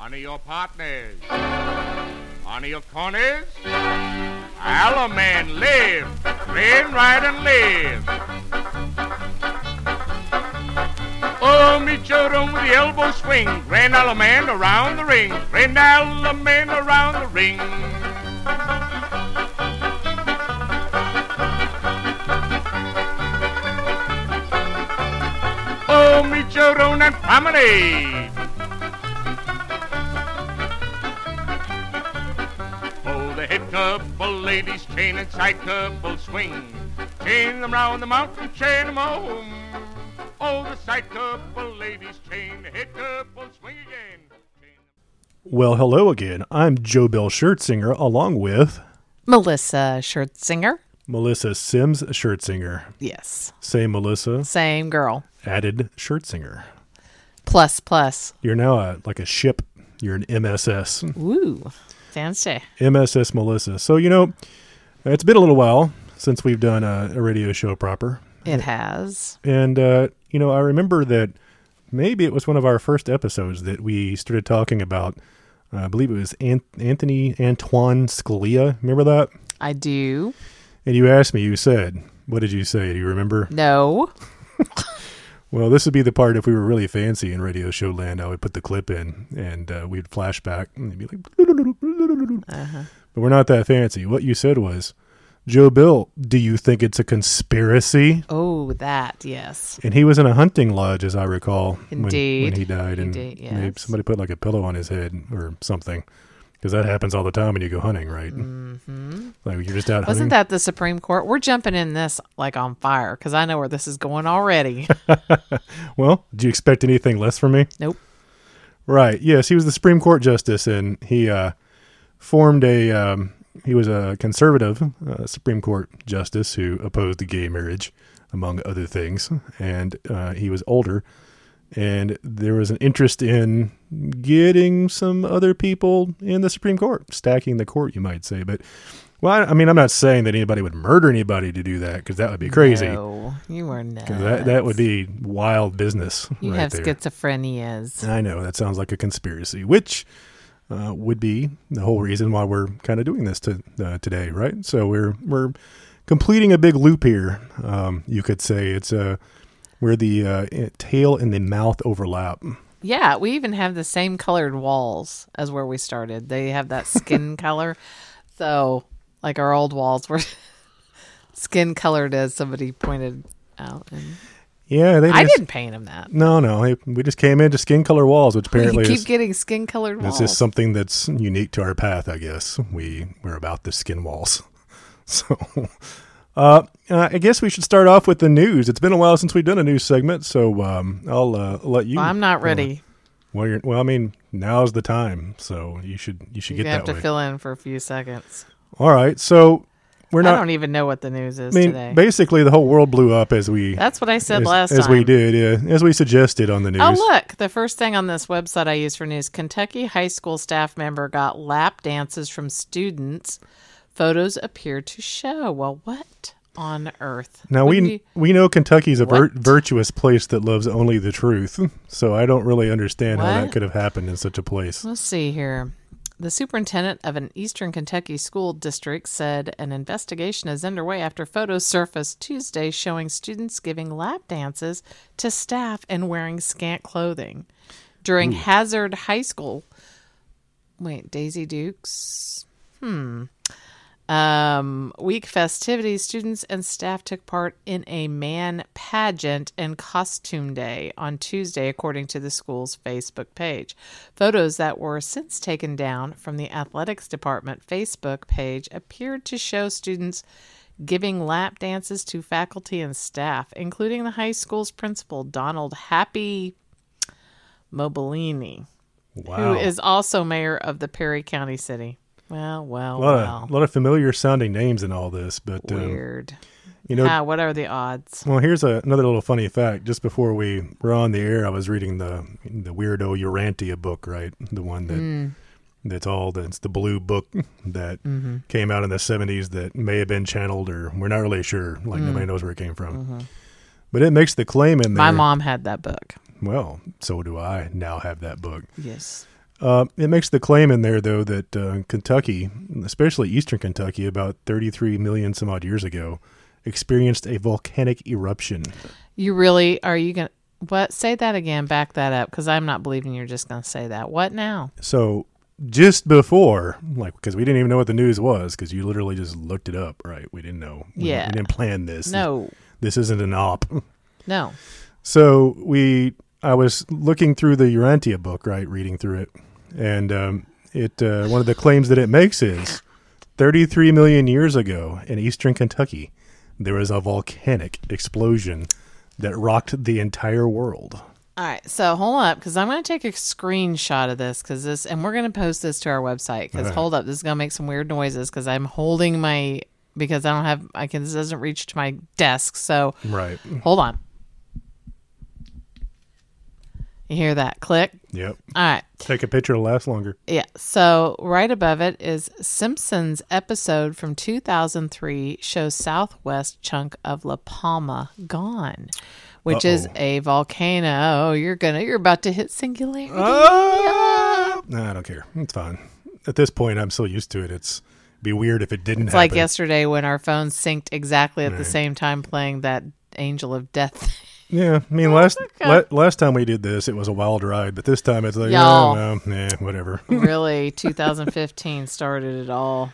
Honor your partners. Honor your corners. All man live. Train right and live. Oh, meet your own with the elbow swing. Grand man around the ring. Grand man around the ring. Oh, meet your own and promenade. Couple ladies chain and side couple swing. Chain them round the mountain, chain them home. Oh, the side couple ladies chain, the head couple swing again. Well, hello again. I'm Joe Bill Schertzinger, along with Melissa Schertzinger. Melissa Sims Schertzinger. Yes. Same Melissa, Same girl. added Schertzinger. Plus, plus. You're now a, like a ship. You're an MSS. Woo. Fancy. MSS Melissa. So, you know, it's been a little while since we've done a, a radio show proper. It has. And, uh, you know, I remember that maybe it was one of our first episodes that we started talking about. Uh, I believe it was An- Anthony Antoine Scalia. Remember that? I do. And you asked me, you said, what did you say? Do you remember? No. Well, this would be the part if we were really fancy in radio show land. I would put the clip in and uh, we'd flashback and it'd be like, Uh-huh. but we're not that fancy. What you said was, Joe Bill, do you think it's a conspiracy? Oh, that, yes. And he was in a hunting lodge, as I recall, when- when, he died. And Indeed, maybe yes. somebody put like a pillow on his head or something. Because that happens all the time when you go hunting, right? Mm-hmm. Like you're just out. Wasn't that the Supreme Court? We're jumping in this like on fire because I know where this is going already. Well, do you expect anything less from me? nope. Right. Yes, he was the Supreme Court justice, and he uh, formed a. Um, he was a conservative uh, Supreme Court justice who opposed the gay marriage, among other things. And uh, he was older, and there was an interest in getting some other people in the Supreme Court, stacking the court, you might say. But well, I, I mean, I'm not saying that anybody would murder anybody to do that because that would be crazy. No, you are. 'Cause That that would be wild business. You right have there. schizophrenias. I know that sounds like a conspiracy, which uh, would be the whole reason why we're kind of doing this to, uh, today, right? So we're we're completing a big loop here. Um, you could say it's uh, where the uh, tail and the mouth overlap. Yeah, we even have the same colored walls as where we started. They have that skin color. So, like our old walls were skin colored as somebody pointed out. And Yeah, they. I didn't paint them that. No, no, we just came into skin color walls, which We apparently keep is getting skin colored walls. This is something that's unique to our path, I guess. We we're about the skin walls. So, uh, uh, I guess we should start off with the news. It's been a while since we've done a news segment, so um, I'll uh, let you. Well, I'm not ready. well, you're, well, I mean, now's the time, so you should you should You get have that to way. fill in for a few seconds. All right, so we're not. I don't even know what the news is I mean, today. basically, the whole world blew up as we That's what I said as, last as time. we did, yeah, as we suggested on the news. Oh, look. The first thing on this website I use for news Kentucky high school staff member got lap dances from students. Photos appear to show. Well, what on earth? Now we you- we know Kentucky's a vir- virtuous place that loves only the truth, so I don't really understand how that could have happened in such a place. Let's see here. The superintendent of an eastern Kentucky school district said an investigation is underway after photos surfaced Tuesday showing students giving lap dances to staff and wearing scant clothing. During Hazard High School, wait, Daisy Dukes? Hmm. Um, week festivities, students and staff took part in a man pageant and costume day on Tuesday, according to the school's Facebook page. Photos that were since taken down from the athletics department Facebook page appeared to show students giving lap dances to faculty and staff, including the high school's principal, Donald Happy Mobelini, Wow, who is also mayor of the Perry County City. Well, well, a lot well. of a lot of familiar sounding names in all this, but um, Weird. you know, ah, what are the odds? well, here's a, another little funny fact. Just before we were on the air, I was reading the the weirdo Urantia book, right? The one that Mm. that's all that's the blue book that Mm-hmm. came out in the 70s that may have been channeled, or we're not really sure. Like nobody knows where it came from. But it makes the claim in there. Mm. Mm-hmm. My mom had that book. Well, so do I now have that book. Yes. Uh, it makes the claim in there, though, that uh, Kentucky, especially eastern Kentucky, about 33 million some odd years ago, experienced a volcanic eruption. You really are you gonna what? Say that again. Back that up, because I'm not believing you're just gonna say that. What now? So just before, like, because we didn't even know what the news was, because you literally just looked it up, right? We didn't know. We, Yeah. we didn't plan this. No, this isn't an op. no. So we, I was looking through the Urantia book, right, reading through it, and um, it uh, one of the claims that it makes is 33 million years ago in eastern Kentucky, there was a volcanic explosion that rocked the entire world. All right, so hold up, because I'm going to take a screenshot of this, because this, and we're going to post this to our website. Because Alright. hold up, this is going to make some weird noises, because I'm holding my, because I don't have, I can, this doesn't reach to my desk. So Right. hold on. You hear that click? Yep. All right. Take a picture to last longer. Yeah. So right above it is Simpsons episode from 2003 shows southwest chunk of La Palma gone, which is Uh-oh. a volcano. Oh, you're gonna you're about to hit singularity. Ah! No, I don't care. It's fine. At this point, I'm so used to it. It's be weird if it didn't It's happen. like yesterday when our phones synced exactly at the same time playing that Angel of Death. Yeah, I mean, last okay. la- last time we did this, it was a wild ride, but this time it's like, Y'all. oh, well, yeah, whatever. really, 2015 started it all.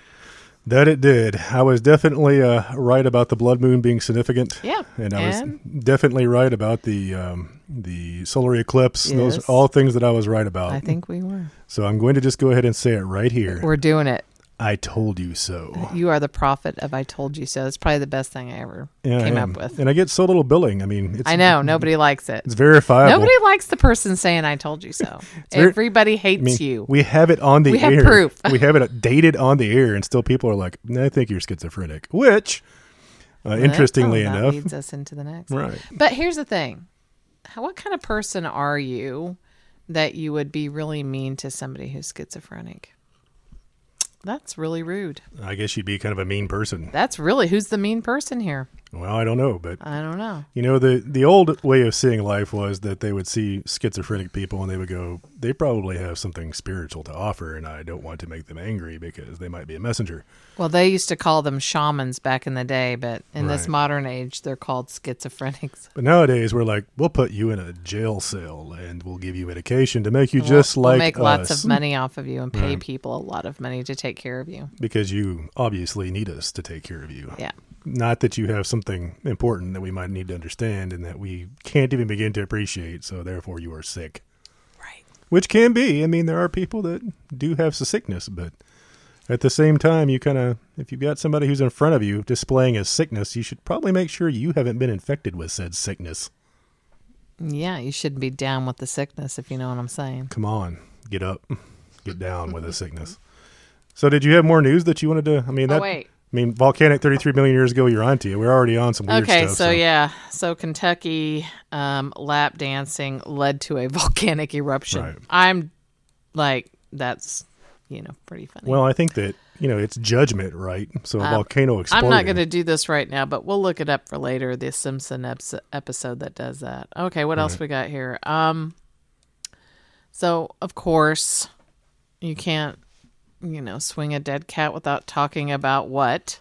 that it did. I was definitely uh, right about the blood moon being significant. Yeah, and I and- was definitely right about the um, the solar eclipse. Those Yes. are all things that I was right about. I think we were. so. I'm going to just go ahead and say it right here. We're doing it. I told you so. You are the prophet of I told you so. It's probably the best thing I ever Yeah, came am. up with. and I get so little billing. I mean, it's, I know nobody likes it. it's verifiable. Nobody likes the person saying "I told you so." very- Everybody hates I mean, you. We have it on the We have air. proof. we have it dated on the air, and still people are like, "I think you're schizophrenic." Which, uh, interestingly Oh, that enough, leads us into the next. right? But here's the thing: How, what kind of person are you that you would be really mean to somebody who's schizophrenic? That's really rude. I guess you'd be kind of a mean person. That's really who's the mean person here? Well, I don't know, but I don't know. you know, the the old way of seeing life was that they would see schizophrenic people and they would go, "They probably have something spiritual to offer," and I don't want to make them angry because they might be a messenger. Well, they used to call them shamans back in the day, but in this modern age, they're called schizophrenics. But nowadays, we're like, "We'll put you in a jail cell and we'll give you medication to make you just we'll like make lots of money off of you and pay Right. people a lot of money to take care of you. because you obviously need us to take care of you. Yeah. Not that you have something important that we might need to understand and that we can't even begin to appreciate, so therefore you are sick. Right. Which can be. I mean, there are people that do have sickness, but at the same time, you kind of, if you've got somebody who's in front of you displaying a sickness, you should probably make sure you haven't been infected with said sickness. Yeah, you shouldn't be down with the sickness if you know what I'm saying. Come on, get up, get down with the sickness. So, did you have more news that you wanted to? I mean, oh, that. oh wait. I mean, volcanic 33 million years ago, you're onto you. We're already on some weird Okay, stuff. so, yeah, so Kentucky um, lap dancing led to a volcanic eruption. Right. I'm like, that's you know pretty funny. Well, I think that, you know, it's judgment, right? So a Um, volcano I'm not going to do this right now, but we'll look it up for later. The Simpson episode that does that. Okay, what else we got here? Um, so of course, you can't, you know, swing a dead cat without talking about what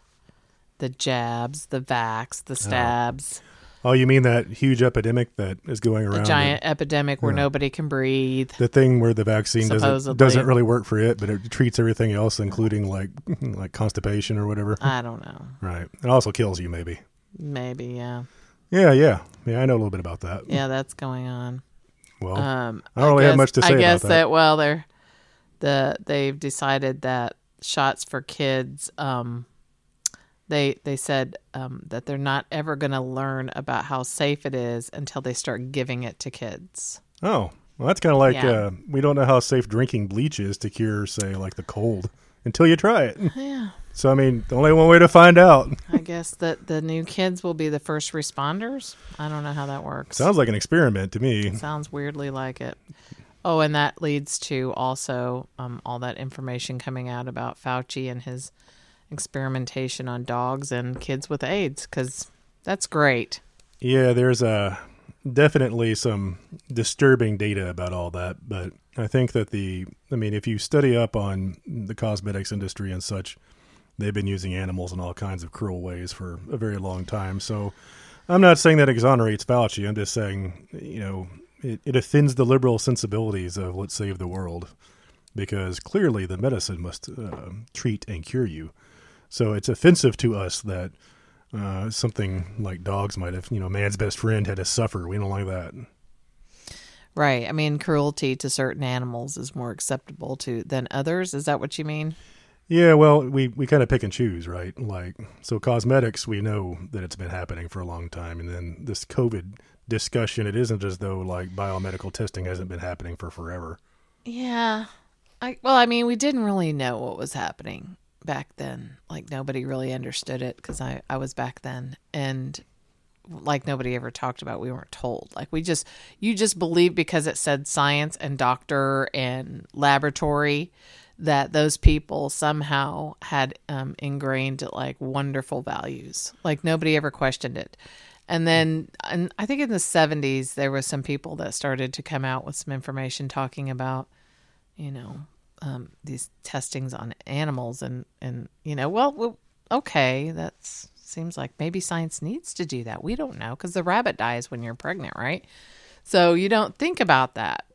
the jabs, the vax, the stabs, Oh, you mean that huge epidemic that is going a around? giant epidemic where nobody can breathe. The, thing where the vaccine doesn't doesn't really work for it, but it treats everything else, including like like constipation or whatever. I don't know. right. It also kills you, maybe. Maybe, yeah, Yeah, yeah, yeah. I know a little bit about that. yeah, that's going on. Well, Um, I don't really have much to say I about guess that. well, they're the they've decided that shots for kids. Um, they they said um, that they're not ever going to learn about how safe it is until they start giving it to kids. oh, well, that's kind of like Yeah. uh, we don't know how safe drinking bleach is to cure, say, like the cold until you try it. Yeah, So I mean, the only one way to find out. I guess that the new kids will be the first responders. I don't know how that works. Sounds like an experiment to me. Sounds weirdly like it. Oh, and that leads to also um, all that information coming out about Fauci and his experimentation on dogs and kids with AIDS, because that's great. Yeah, there's a definitely some disturbing data about all that, but I think that the, I mean, if you study up on the cosmetics industry and such, they've been using animals in all kinds of cruel ways for a very long time. So I'm not saying that exonerates Fauci. I'm just saying, you know, it, it offends the liberal sensibilities of let's save the world because clearly the medicine must uh, treat and cure you. So it's offensive to us that uh, something like dogs might have, you know, man's best friend had to suffer. We don't like that. Right. I mean, cruelty to certain animals is more acceptable to than others. Is that what you mean? Yeah, well, we, we kind of pick and choose, right? Like, so cosmetics, we know that it's been happening for a long time. And then this COVID discussion, it isn't as though like biomedical testing hasn't been happening for forever. Yeah. I well, I mean, we didn't really know what was happening back then. Like nobody really understood it because I I was back then, and like nobody ever talked about. We weren't told. Like we just you just believed because it said science and doctor and laboratory that those people somehow had um, ingrained like wonderful values. Like nobody ever questioned it. And then, and I think in the 70s, there was some people that started to come out with some information talking about, you know, um, these testings on animals and and you know well, well okay that seems like maybe science needs to do that. We don't know because the rabbit dies when you're pregnant right? So you don't think about that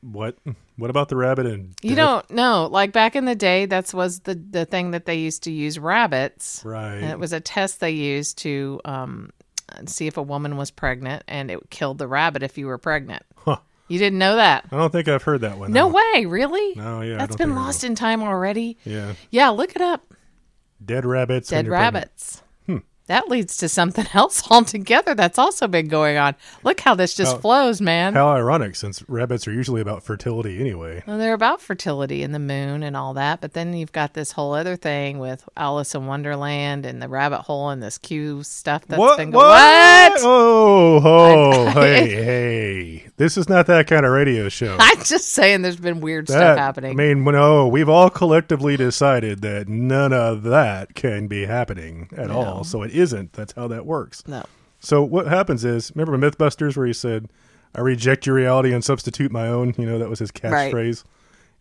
what what about the rabbit and you don't know like back in the day that's was the the thing that they used to use rabbits right and it was a test they used to um see if a woman was pregnant and it killed the rabbit if you were pregnant huh you didn't know that? I don't think I've heard that one. No, way, really? No, yeah. That's been lost in time already. Yeah. Yeah, look it up. Dead rabbits. Dead rabbits. Hmm. That leads to something else altogether that's also been going on. Look how this just how, flows, man. How ironic, since rabbits are usually about fertility anyway. Well, they're about fertility and the moon and all that, but then you've got this whole other thing with Alice in Wonderland and the rabbit hole and this Q stuff that's what? been going. What? Oh, oh, hey, hey! This is not that kind of radio show. I'm just saying, there's been weird that, stuff happening. I mean, no, we've all collectively decided that none of that can be happening at No. all. So it isn't. That's how that works. no. So what happens is, remember MythBusters where he said, "I reject your reality and substitute my own." You know, that was his Right. catchphrase.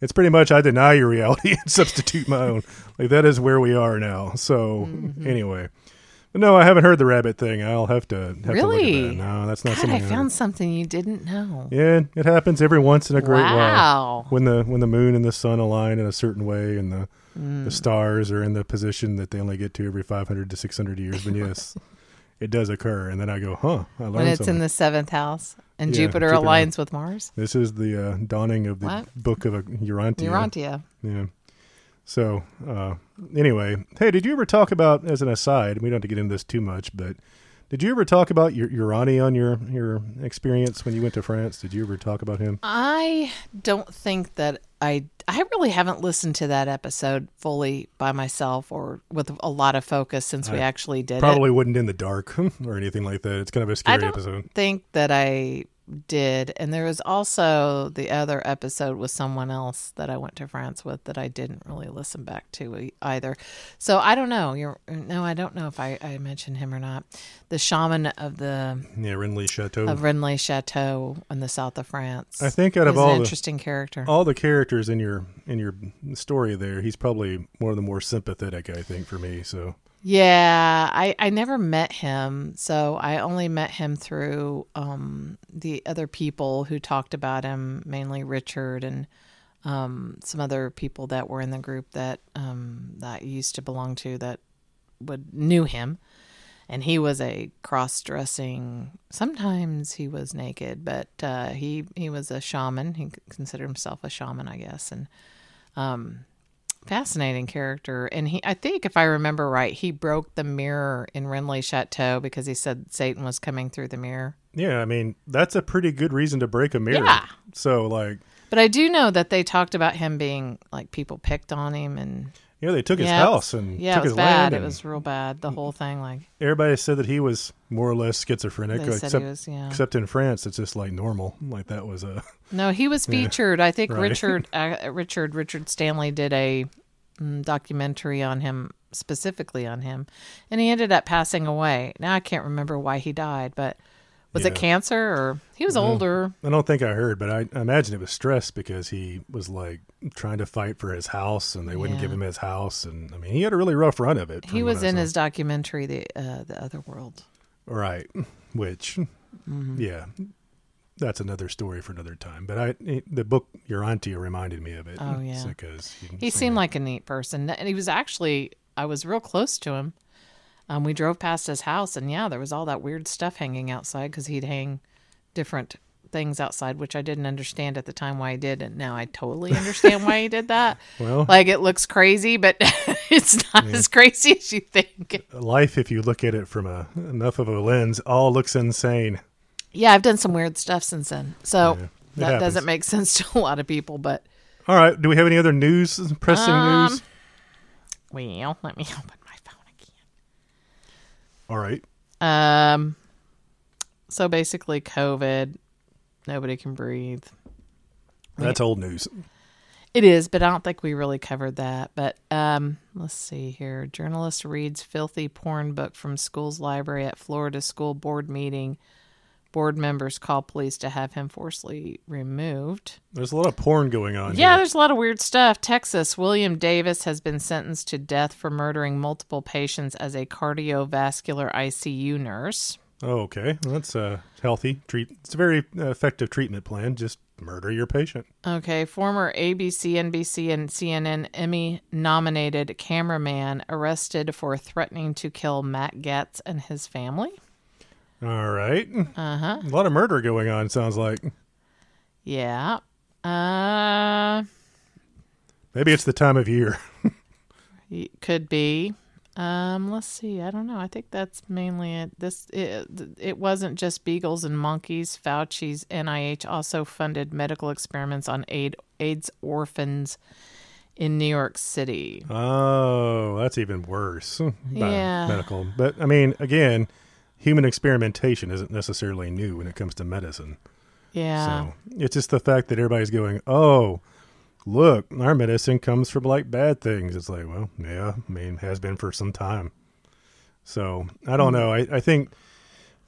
It's pretty much, "I deny your reality and substitute my own." Like that is where we are now. So Mm-hmm. anyway, no, I haven't heard the rabbit thing. I'll have to have to look Really? at that. No, that's not God, something. I I found something you didn't know. yeah, it happens every once in a great while Wow. when the when the moon and the sun align in a certain way and the Mm. the stars are in the position that they only get to every 500 to 600 years But yes it does occur and then i go huh i learned when it's something in the seventh house and Yeah, Jupiter, Jupiter. aligns with Mars. this is the uh, dawning of the What? book of a Urantia. Urantia. yeah so uh, anyway hey did you ever talk about as an aside we don't have to get into this too much but did you ever talk about your Urani on your your experience when you went to France? Did you ever talk about him? I don't think that I I really haven't listened to that episode fully by myself or with a lot of focus since we actually did it. Probably wouldn't in the dark or anything like that. It's kind of a scary I don't episode. think that I did. And there was also the other episode with someone else that I went to France with that I didn't really listen back to either. So I don't know. You're no, I don't know if I, I mentioned him or not. The shaman of the Yeah, Rennes-le-Chateau. of Rennes Chateau in the south of France. I think out of all an the interesting character. all the characters in your in your story there, he's probably one of the more sympathetic. I think for me. So Yeah, I, I never met him, so I only met him through um, the other people who talked about him, mainly Richard and um, some other people that were in the group that um, that I used to belong to that would knew him, and he was a cross-dressing. Sometimes he was naked, but uh, he he was a shaman. He considered himself a shaman, I guess, and um, fascinating character. And he, I think, if I remember right, he broke the mirror in Rennes-le-Chateau because he said Satan was coming through the mirror. yeah, I mean that's a pretty good reason to break a mirror. Yeah. So like, But I do know that they talked about him being like people picked on him and yeah, they took his yeah, house and yeah, took it was his bad. land. It was real bad. The whole thing, like everybody said that he was more or less schizophrenic, except was, yeah. except in France, it's just like normal. Like that was a No, he was featured. I think Right. Richard, uh, Richard, Richard Stanley did a mm, documentary on him, specifically on him, and he ended up passing away. Now I can't remember why he died, but Was Yeah. it cancer or he was older? I don't think I heard, but I, I imagine it was stress because he was like trying to fight for his house, and they wouldn't Yeah. give him his house, and I mean he had a really rough run of it. He was in his documentary, the uh, the other world. right, which Mm-hmm. yeah, that's another story for another time. But I the book Urantia reminded me of it. Oh, yeah. because He seemed like a neat person, and he was actually. I was real close to him. Um, we drove past his house, and yeah, there was all that weird stuff hanging outside because he'd hang different things outside, which I didn't understand at the time why he did, and now I totally understand why he did that. well Like it looks crazy, but it's not as crazy as you think. life if you look at it from a enough of a lens all looks insane. Yeah, I've done some weird stuff since then, so Yeah, that happens. doesn't make sense to a lot of people. But All right, do we have any other news? Pressing Um, news? well, let me open my phone again. All right. Um, so basically, COVID, nobody can breathe. That's old news. It is, but I don't think we really covered that. But um, let's see here. Journalist reads filthy porn book from school's library at Florida school board meeting. Board members call police to have him forcibly removed. There's a lot of porn going on. Yeah, here. there's a lot of weird stuff. Texas, William Davis has been sentenced to death for murdering multiple patients as a cardiovascular ICU nurse. Oh, okay. Well, that's a healthy. Treat. It's a very effective treatment plan. Just murder your patient. Okay, former ABC, NBC, and CNN Emmy nominated cameraman arrested for threatening to kill Matt Gaetz and his family. All right. Uh huh. A lot of murder going on. Sounds like Yeah. Uh, maybe it's the time of year. could be. Um, let's see. I don't know. I think that's mainly it. This it, it wasn't just beagles and monkeys. Fauci's NIH also funded medical experiments on aid, AIDS orphans in New York City. Oh, that's even worse. Yeah. Medical, but I mean, again, human experimentation isn't necessarily new when it comes to medicine. Yeah. So it's just the fact that everybody's going, oh, look, our medicine comes from like bad things. It's like, well, yeah, I mean, has been for some time. So I don't know. I, I think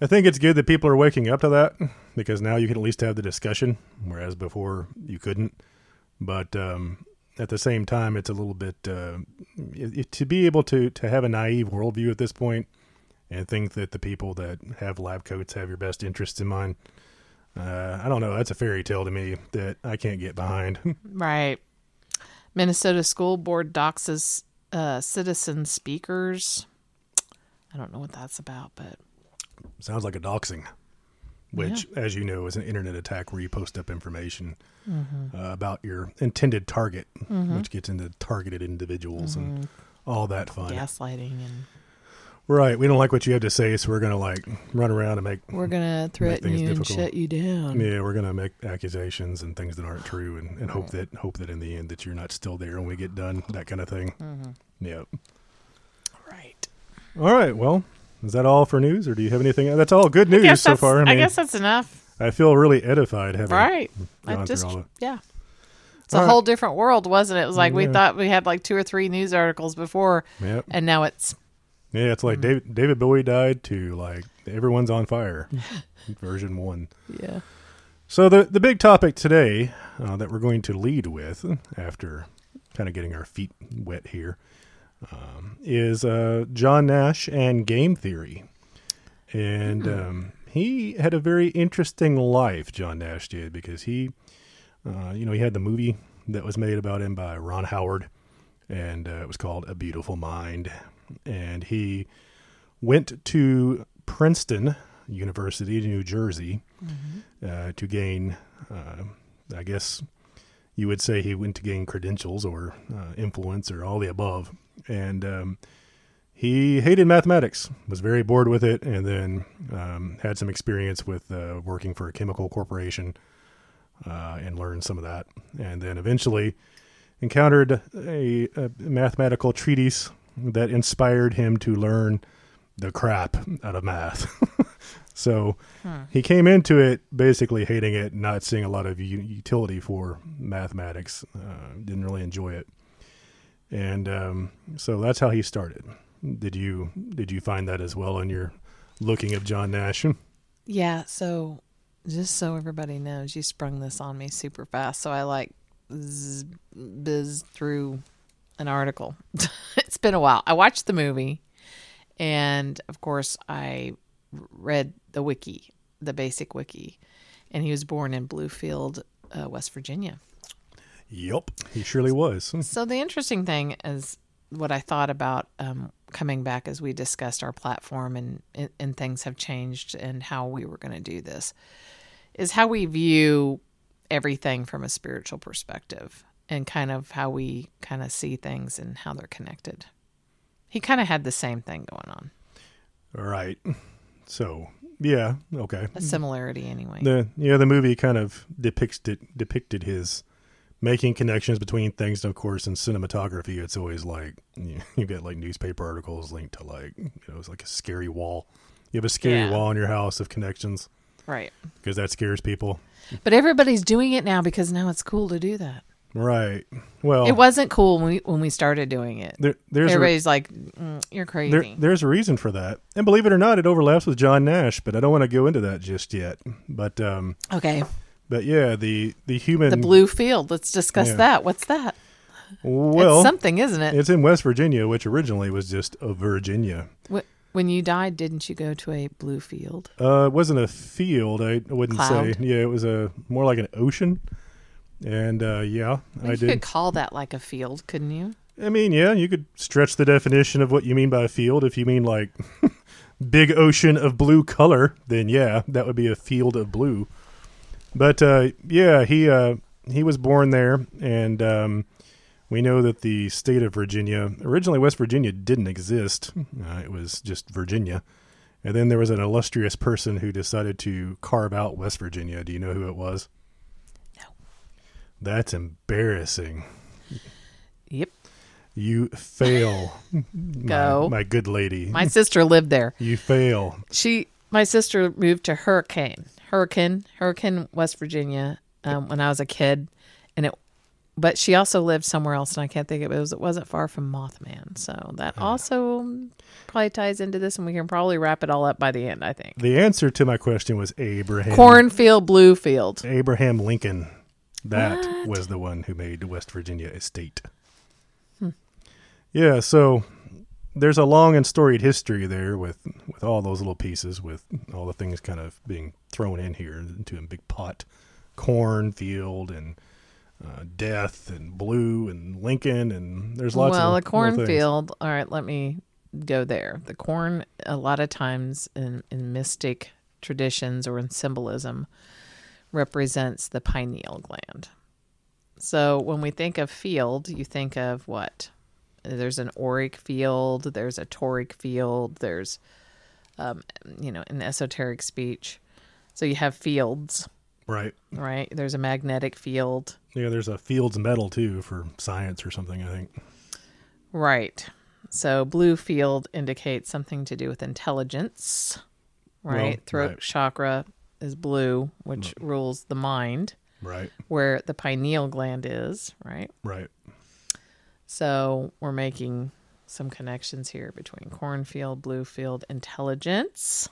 I think it's good that people are waking up to that because now you can at least have the discussion, whereas before you couldn't. But um, at the same time, it's a little bit uh, it, it- to be able to to have a naive worldview at this point and think that the people that have lab coats have your best interests in mind. Uh, I don't know. That's a fairy tale to me that I can't get behind. Right. Minnesota School Board doxes uh, citizen speakers. I don't know what that's about, but Sounds like a doxing, which, as you know, is an internet attack where you post up information Mm-hmm. uh, about your intended target, which gets into targeted individuals and all that fun. gaslighting and Right. We don't like what you have to say, so we're going to like run around and make we're gonna threaten things you and difficult. shut you down. Yeah, we're gonna make accusations and things that aren't true, and, and hope that hope that in the end that you're not still there when we get done, that kind of thing. Mm-hmm. Yep. Right. All right. Well, is that all for news, or do you have anything? That's all good news so far. I, I, guess that's enough. I feel really edified having Right. gone I just all of- yeah. It's All a right. whole different world, wasn't it? It was like we thought we had like two or three news articles before, Yep. and now it's Yeah, it's Mm-hmm. like David David Bowie died to like everyone's on fire, version one. yeah. So the the big topic today uh, that we're going to lead with, after kind of getting our feet wet here, um, is uh, John Nash and game theory, and um, he had a very interesting life. John Nash did because he, uh, you know, he had the movie that was made about him by Ron Howard, and uh, it was called A Beautiful Mind, and he went to Princeton University, in New Jersey, uh, to gain, uh, I guess you would say he went to gain credentials or uh, influence or all the above. And um, he hated mathematics, was very bored with it, and then um, had some experience with uh, working for a chemical corporation uh, and learned some of that. And then eventually encountered a, a mathematical treatise that inspired him to learn the crap out of math. so he came into it basically hating it, not seeing a lot of u- utility for mathematics. Uh, didn't really enjoy it, and um, so that's how he started. Did you did you find that as well in your looking of John Nash? Yeah, so just so everybody knows, you sprung this on me super fast. So I like z- biz through an article. it's been a while. I watched the movie, and of course, I read the wiki, the basic wiki. And he was born in Bluefield, uh, West Virginia. Yep, he surely was. So the interesting thing is what I thought about um, coming back as we discussed our platform and, and and things have changed and how we were going to do this is how we view everything from a spiritual perspective and kind of how we kind of see things and how they're connected. He kind of had the same thing going on, Right. So yeah, okay. a similarity anyway. The yeah, the movie kind of depicts it, depicted his making connections between things. And of course, in cinematography, it's always like you, you get like newspaper articles linked to like you know it's like a scary wall. You have a scary Yeah. wall in your house of connections right. because that scares people. But everybody's doing it now because now it's cool to do that. Right. Well, It wasn't cool when we when we started doing it. there, there's a, Everybody's like, mm, "You're crazy." there, there's a reason for that, and believe it or not, it overlaps with John Nash. But I don't want to go into that just yet. But um, okay, but yeah, the the human the blue field. Let's discuss Yeah. that. What's that? well, it's something, isn't it? it's in West Virginia, which originally was just a Virginia. Wh- When you died, didn't you go to a blue field? Uh, it wasn't a field. I wouldn't Cloud? say. Yeah, it was a more like an ocean. And uh, yeah, I you did. could call that like a field, couldn't you? I mean, yeah, you could stretch the definition of what you mean by a field. If you mean like big ocean of blue color, then yeah, that would be a field of blue. But uh, yeah, he uh, he was born there, and um, we know that the state of Virginia originally West Virginia didn't exist. Uh, it was just Virginia, and then there was an illustrious person who decided to carve out West Virginia. Do you know who it was? That's embarrassing. Yep. You fail. Go. My, my good lady. My sister lived there. you fail. She, my sister, moved to Hurricane, Hurricane, Hurricane, West Virginia, um, when I was a kid, and it. But she also lived somewhere else, and I can't think of it. It, was, it wasn't far from Mothman, so that also probably ties into this, and we can probably wrap it all up by the end. I think The answer to my question was Abraham. cornfield, Bluefield. Abraham Lincoln. That What? was the one who made West Virginia a state. Hmm. Yeah, so there's a long and storied history there with with all those little pieces, with all the things kind of being thrown in here into a big pot. Cornfield and uh, death and blue and Lincoln and there's lots well, of the little things. cornfield. All right, let me go there. The corn, a lot of times in, in mystic traditions or in symbolism, represents the pineal gland. So when we think of field, you think of what? There's an auric field, there's a toric field, there's, um, you know, in esoteric speech. So you have fields, Right. right? There's a magnetic field. Yeah, there's a Fields medal too for science or something, I think. Right. So blue field indicates something to do with intelligence. Right. Well, Throat right. chakra is blue, which rules the mind, Right. where the pineal gland is, right? Right. So we're making some connections here between cornfield, blue field, intelligence.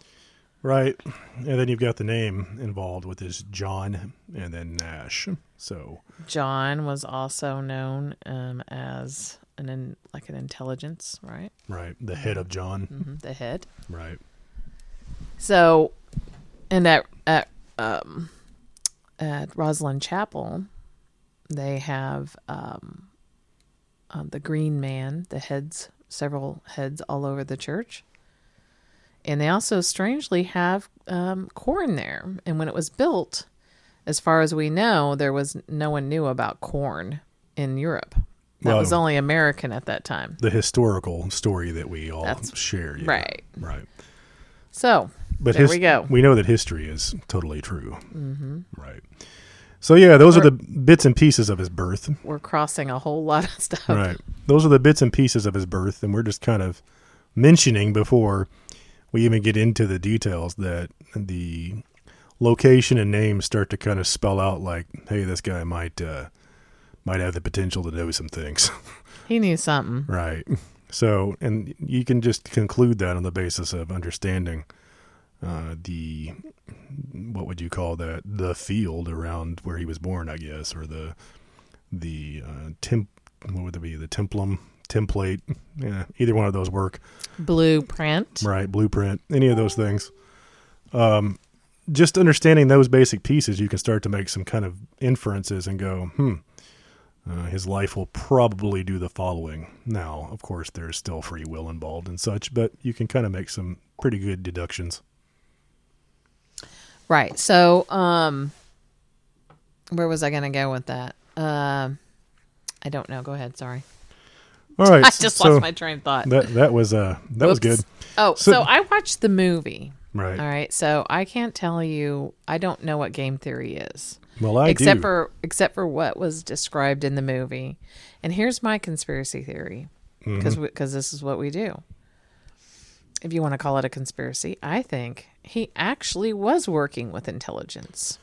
Right. And then you've got the name involved with this John and then Nash. So, John was also known um, as an in, like an intelligence, right? right. The head of John. hmm The head. Right. So, and at at um, at Rosslyn Chapel, they have um, uh, the Green Man, the heads, several heads all over the church, and they also strangely have um, corn there. And when it was built, as far as we know, there was no one knew about corn in Europe. That Well- was only American at that time. The historical story that we all That's- share. yeah. right. Right. So But There we go. We know that history is totally true. Mm-hmm. Right. So, yeah, those are the bits and pieces of his birth. we're crossing a whole lot of stuff. Right. Those are the bits and pieces of his birth, and we're just kind of mentioning before we even get into the details that the location and names start to kind of spell out like, hey, this guy might uh, might have the potential to know some things. He knew something. right. So, and you can just conclude that on the basis of understanding uh, the what would you call that the field around where he was born, I guess, or the the uh, temp what would it be the templum template yeah either one of those work. Blueprint. right blueprint any of those things. Um just understanding those basic pieces you can start to make some kind of inferences and go hmm uh, his life will probably do the following. Now of course there's still free will involved and such but you can kind of make some pretty good deductions Right. So, um, where was I going to go with that? Um, I don't know. Go ahead. Sorry. all right I just so lost my train of thought. that that was uh that was good Oh, So- so, I watched the movie. right All right. So I can't tell you. I don't know what game theory is, well i except do. for except for what was described in the movie. And here's my conspiracy theory, because Mm-hmm. because this is what we do. If you want to call it a conspiracy, I think he actually was working with intelligence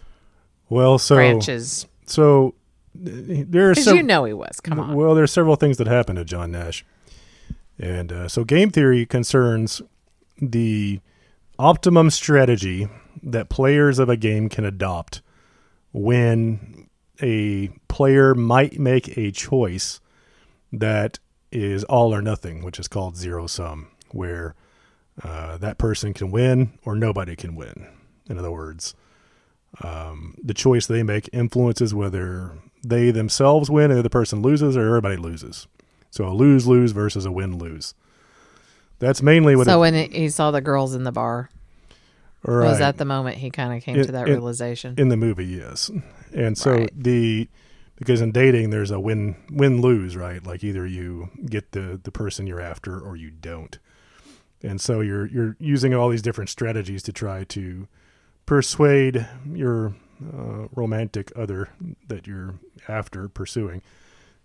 well so branches. so there are some you know he was. Come on. Well, there's several things that happened to John Nash, and uh, so game theory concerns the optimum strategy that players of a game can adopt when a player might make a choice that is all or nothing, which is called zero sum, where uh, that person can win or nobody can win. In other words, um, the choice they make influences whether they themselves win and the person loses or everybody loses. So a lose lose versus a win lose. That's mainly what. so it, when it, he saw the girls in the bar, right, was that the moment he kind of came It- to that it- realization? in the movie? Yes, and so Right. the because in dating there's a win win lose right. Like either you get the the person you're after or you don't, and so you're you're using all these different strategies to try to persuade your uh, romantic other that you're after pursuing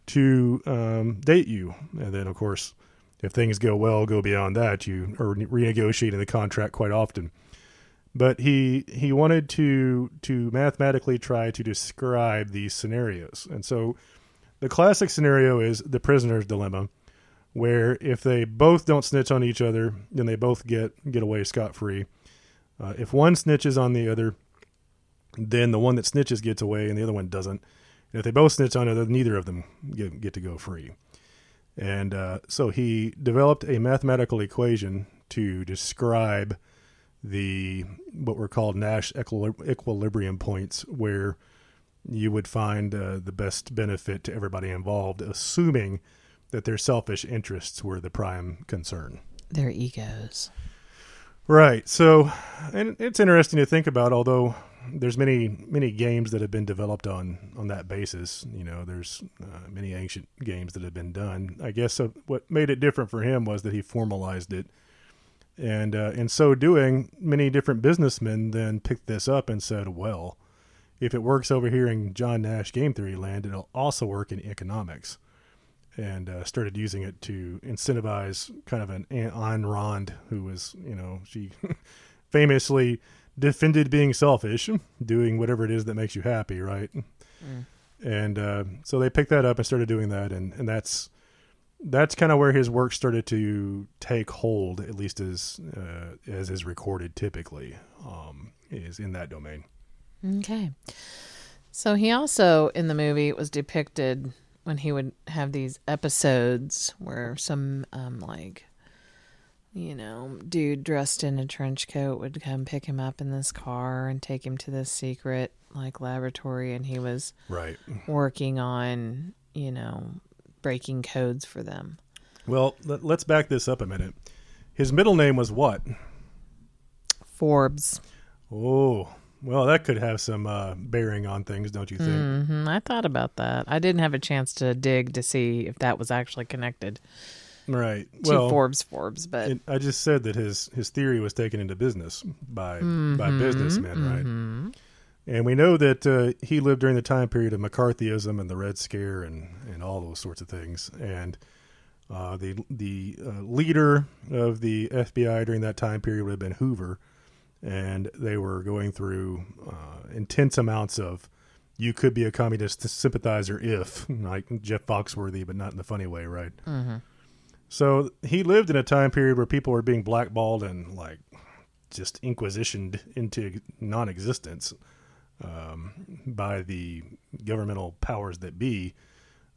to um, date you, and then of course, if things go well, go beyond that, you are renegotiating the contract quite often. But he he wanted to to mathematically try to describe these scenarios, and so the classic scenario is the prisoner's dilemma, where if they both don't snitch on each other, then they both get get away scot free. Uh, if one snitches on the other, then the one that snitches gets away and the other one doesn't. And if they both snitch on other, neither of them get, get to go free. And uh, so he developed a mathematical equation to describe the what were called Nash equilibrium points, where you would find uh, the best benefit to everybody involved, assuming that their selfish interests were the prime concern. Their egos. Right. So, and it's interesting to think about. Although there's many many games that have been developed on on that basis. You know, there's uh, many ancient games that have been done. I guess uh, what made it different for him was that he formalized it, and uh, in so doing, many different businessmen then picked this up and said, "Well, if it works over here in John Nash Game Theory land, it'll also work in economics." And uh, started using it to incentivize kind of an Ayn Rand, who was, you know, she famously defended being selfish, doing whatever it is that makes you happy, right? And uh, so they picked that up and started doing that, and, and that's that's kind of where his work started to take hold, at least as uh, as is recorded typically, um, is in that domain. Okay. So he also in the movie was depicted when he would have these episodes where some um like you know, dude dressed in a trench coat would come pick him up in this car and take him to this secret like laboratory and he was Right. working on, you know, breaking codes for them. Well, let, let's back this up a minute. His middle name was what? Forbes. Oh, well, that could have some uh, bearing on things, don't you think? hmm I thought about that. I didn't have a chance to dig to see if that was actually connected Right. to Well, Forbes Forbes, but it, I just said that his his theory was taken into business by by businessmen, right? And we know that uh, he lived during the time period of McCarthyism and the Red Scare and, and all those sorts of things. And uh, the the uh, leader of the FBI during that time period would have been Hoover, and they were going through uh, intense amounts of you could be a communist sympathizer if like Jeff Foxworthy, but not in the funny way, right? So he lived in a time period where people were being blackballed and like just inquisitioned into non-existence um, by the governmental powers that be.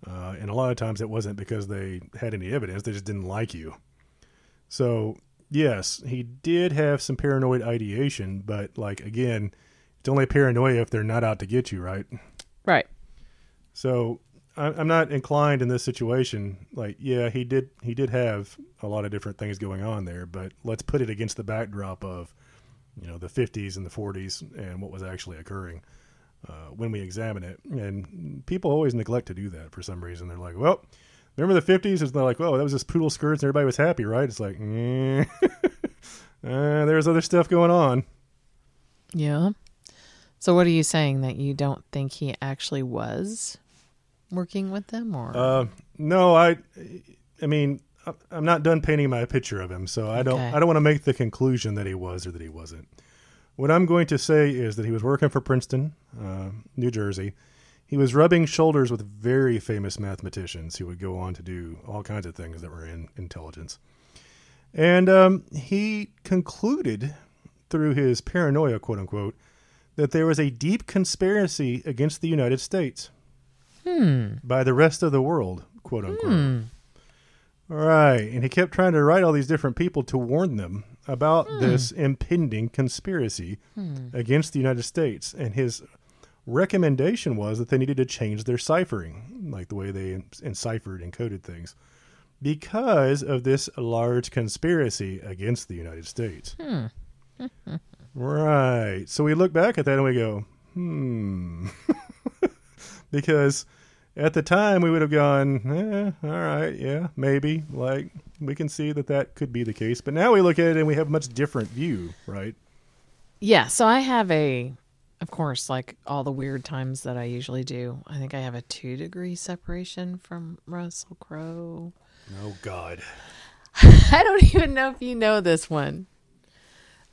Uh, and a lot of times it wasn't because they had any evidence; they just didn't like you. So yes, he did have some paranoid ideation, but like again, it's only paranoia if they're not out to get you, right? Right. So I- I'm not inclined in this situation. Like, yeah, he did he did have a lot of different things going on there, but let's put it against the backdrop of you know the 50s and the 40s and what was actually occurring uh, when we examine it. And people always neglect to do that for some reason. They're like, well. Remember the 50s? It's not like, oh, that was just poodle skirts and everybody was happy, right? It's like, uh, there's other stuff going on. Yeah. So what are you saying that you don't think he actually was working with them or Uh, no, I, I mean, I'm not done painting my picture of him, so I don't, Okay. I don't want to make the conclusion that he was or that he wasn't. What I'm going to say is that he was working for Princeton, uh, New Jersey. He was rubbing shoulders with very famous mathematicians who would go on to do all kinds of things that were in intelligence. And um, he concluded through his paranoia, quote unquote, that there was a deep conspiracy against the United States hmm. by the rest of the world, quote unquote. Hmm. Right. And he kept trying to write all these different people to warn them about hmm. this impending conspiracy against the United States. And his recommendation was that they needed to change their ciphering, like the way they enciphered and coded things, because of this large conspiracy against the United States. right. So we look back at that and we go, hmm. because at the time we would have gone, eh, all right, yeah, maybe. Like we can see that that could be the case, but now we look at it and we have a much different view, right? Yeah, so I have a of course, like all the weird times that I usually do. I think I have a 2 degree separation from Russell Crowe. Oh God, I don't even know if you know this one.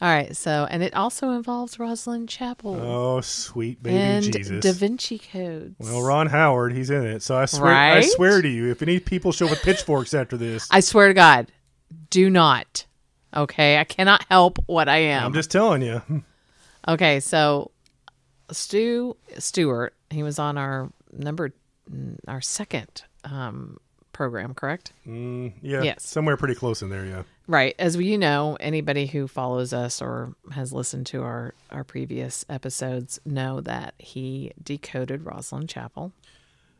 All right, so and it also involves Rosslyn Chapel oh sweet baby and Jesus. Da Vinci codes. well, Ron Howard, he's in it, so I swear, I swear to you, if any people show up with pitchforks after this, I swear to God, do not. Okay, I cannot help what I am. I'm just telling you. Okay, so Stu Stewart, he was on our number our second um, program, correct? Mm, yeah, Yes. somewhere pretty close in there. Yeah, Right. As you know, anybody who follows us or has listened to our our previous episodes know that he decoded Rosslyn Chapel.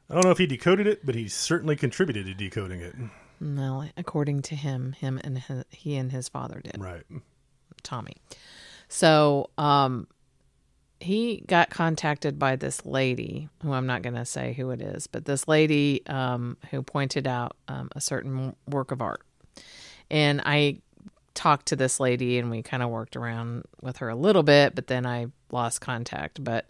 I don't know if he decoded it, but he certainly contributed to decoding it. Well, according to him, him and his, he and his father did. Right. Tommy. So, um, he got contacted by this lady, who I'm not going to say who it is, but this lady um, who pointed out um, a certain work of art. And I talked to this lady and we kind of worked around with her a little bit, but then I lost contact. But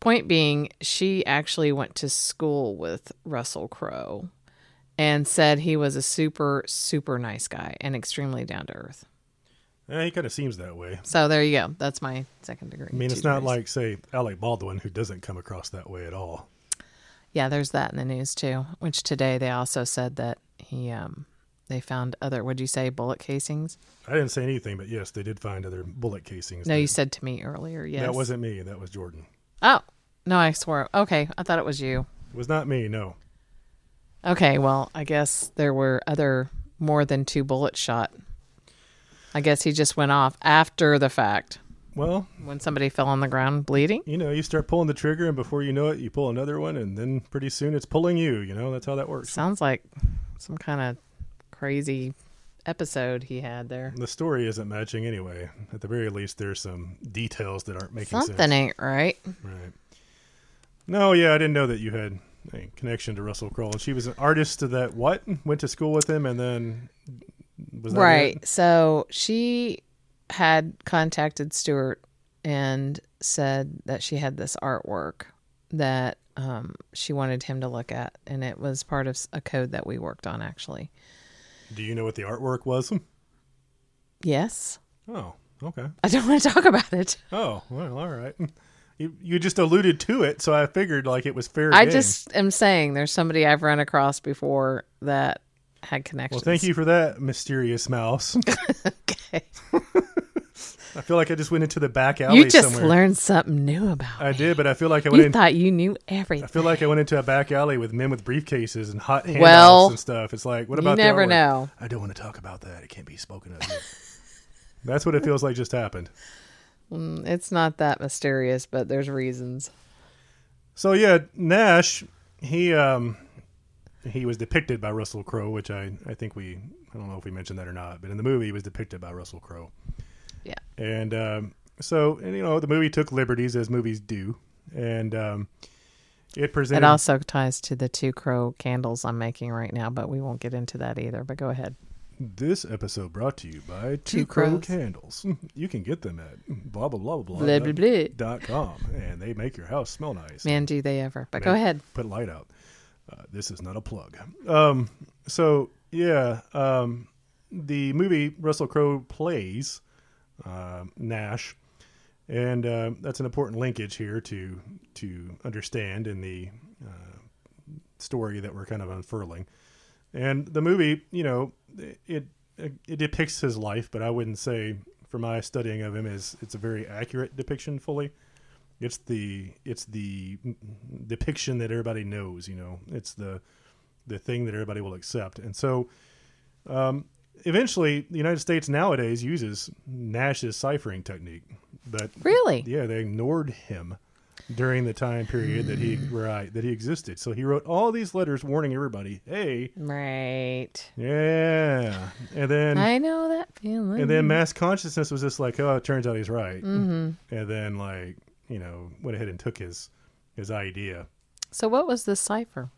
point being, she actually went to school with Russell Crowe and said he was a super, super nice guy and extremely down to earth. Eh, he kind of seems that way. So there you go. That's my second degree. I mean, it's not degrees. like, say, Alec Baldwin, who doesn't come across that way at all. yeah. There's that in the news too. Which today they also said that he um they found other. Would you say bullet casings? I didn't say anything, but yes, they did find other bullet casings. No, that- you said to me earlier. Yes. That wasn't me. That was Jordan. Oh no, I swore. Okay, I thought it was you. It was not me. No. Okay, well, I guess there were other more than two bullets shot. I guess he just went off after the fact Well, when somebody fell on the ground bleeding. you know, you start pulling the trigger, and before you know it, you pull another one, and then pretty soon it's pulling you. You know, that's how that works. Sounds like some kind of crazy episode he had there. The story isn't matching anyway. At the very least, there's some details that aren't making Something sense. Something ain't right. Right. No, yeah, I didn't know that you had a connection to Russell Crowe. And she was an artist that what went to school with him, and then Right. it? So she had contacted Stuart and said that she had this artwork that um, she wanted him to look at, and it was part of a code that we worked on actually. Do you know what the artwork was? Yes. Oh, okay. I don't want to talk about it. Oh, well, all right. You you just alluded to it, so I figured like it was fair. I game. just am saying there's somebody I've run across before that had connection. well, thank you for that, mysterious mouse. Okay. I feel like I just went into the back alley You just somewhere. learned something new about I me. did, but I feel like I went You in. thought you knew everything. I feel like I went into a back alley with men with briefcases and hot handouts Well, and stuff. It's like, what about the never know. I don't want to talk about that. It can't be spoken of. That's what it feels like just happened. It's not that mysterious, but there's reasons. So yeah, Nash, he um he was depicted by Russell Crowe, which I I think we I don't know if we mentioned that or not, but in the movie he was depicted by Russell Crowe. Yeah. And um so and you know the movie took liberties as movies do, and um it presented It also ties to the two crow candles I'm making right now, but we won't get into that either. But go ahead. this episode brought to you by Two, Two Crow Candles. You can get them at blah blah blah blah Blah, blah, blah. dot com, and they make your house smell nice. Man, do they ever. But go ahead. Put light out. Uh, this is not a plug. Um, so yeah, um, the movie Russell Crowe plays uh, Nash, and uh, that's an important linkage here to to understand in the uh, story that we're kind of unfurling. And the movie, you know, it it depicts his life, but I wouldn't say, for my studying of him, is it's a very accurate depiction fully it's the it's the depiction that everybody knows you know it's the the thing that everybody will accept and so um, eventually the united states nowadays uses nash's ciphering technique but Really? yeah they ignored him during the time period that he right that he existed so he wrote all these letters warning everybody hey Right. yeah and then I know that feeling. and then mass consciousness was just like, oh, it turns out he's right. Mm-hmm. And then like, you know, went ahead and took his his idea. so what was the cipher?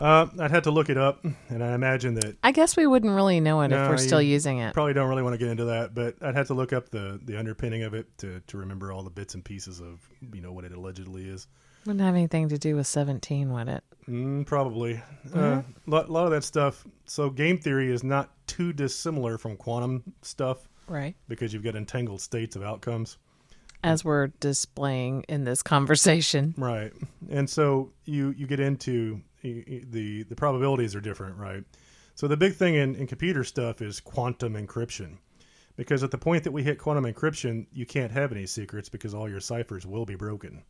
Uh, I'd have to look it up, and I imagine that I guess we wouldn't really know it No, if we're still using it. probably don't really want to get into that, but I'd have to look up the the underpinning of it to to remember all the bits and pieces of you know what it allegedly is. Wouldn't have anything to do with 17, would it? Mm, probably a lot, lot of that stuff. So game theory is not too dissimilar from quantum stuff Right. because you've got entangled states of outcomes. As we're displaying in this conversation. Right. And so you you get into the the probabilities are different, right? So the big thing in, in computer stuff is quantum encryption. Because at the point that we hit quantum encryption, you can't have any secrets because all your ciphers will be broken.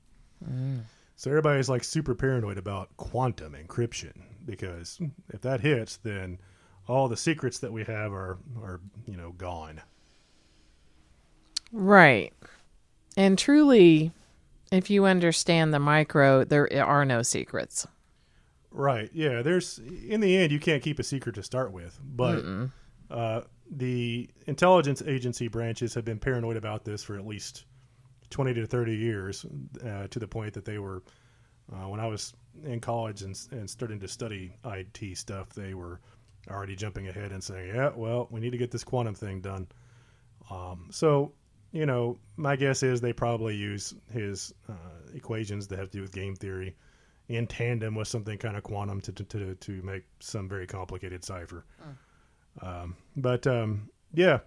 Mm. So everybody's like super paranoid about quantum encryption because if that hits, then all the secrets that we have are are you know gone. Right. And truly, if you understand the micro, there are no secrets. Right. Yeah. There's in the end, you can't keep a secret to start with, but uh, the intelligence agency branches have been paranoid about this for at least twenty to thirty years, uh, to the point that they were, uh, when I was in college and, and starting to study IT stuff, they were already jumping ahead and saying, "Yeah, well, we need to get this quantum thing done." Um, so, you know, my guess is they probably use his uh, equations that have to do with game theory in tandem with something kind of quantum to to to, to make some very complicated cipher. Um, but um, yeah,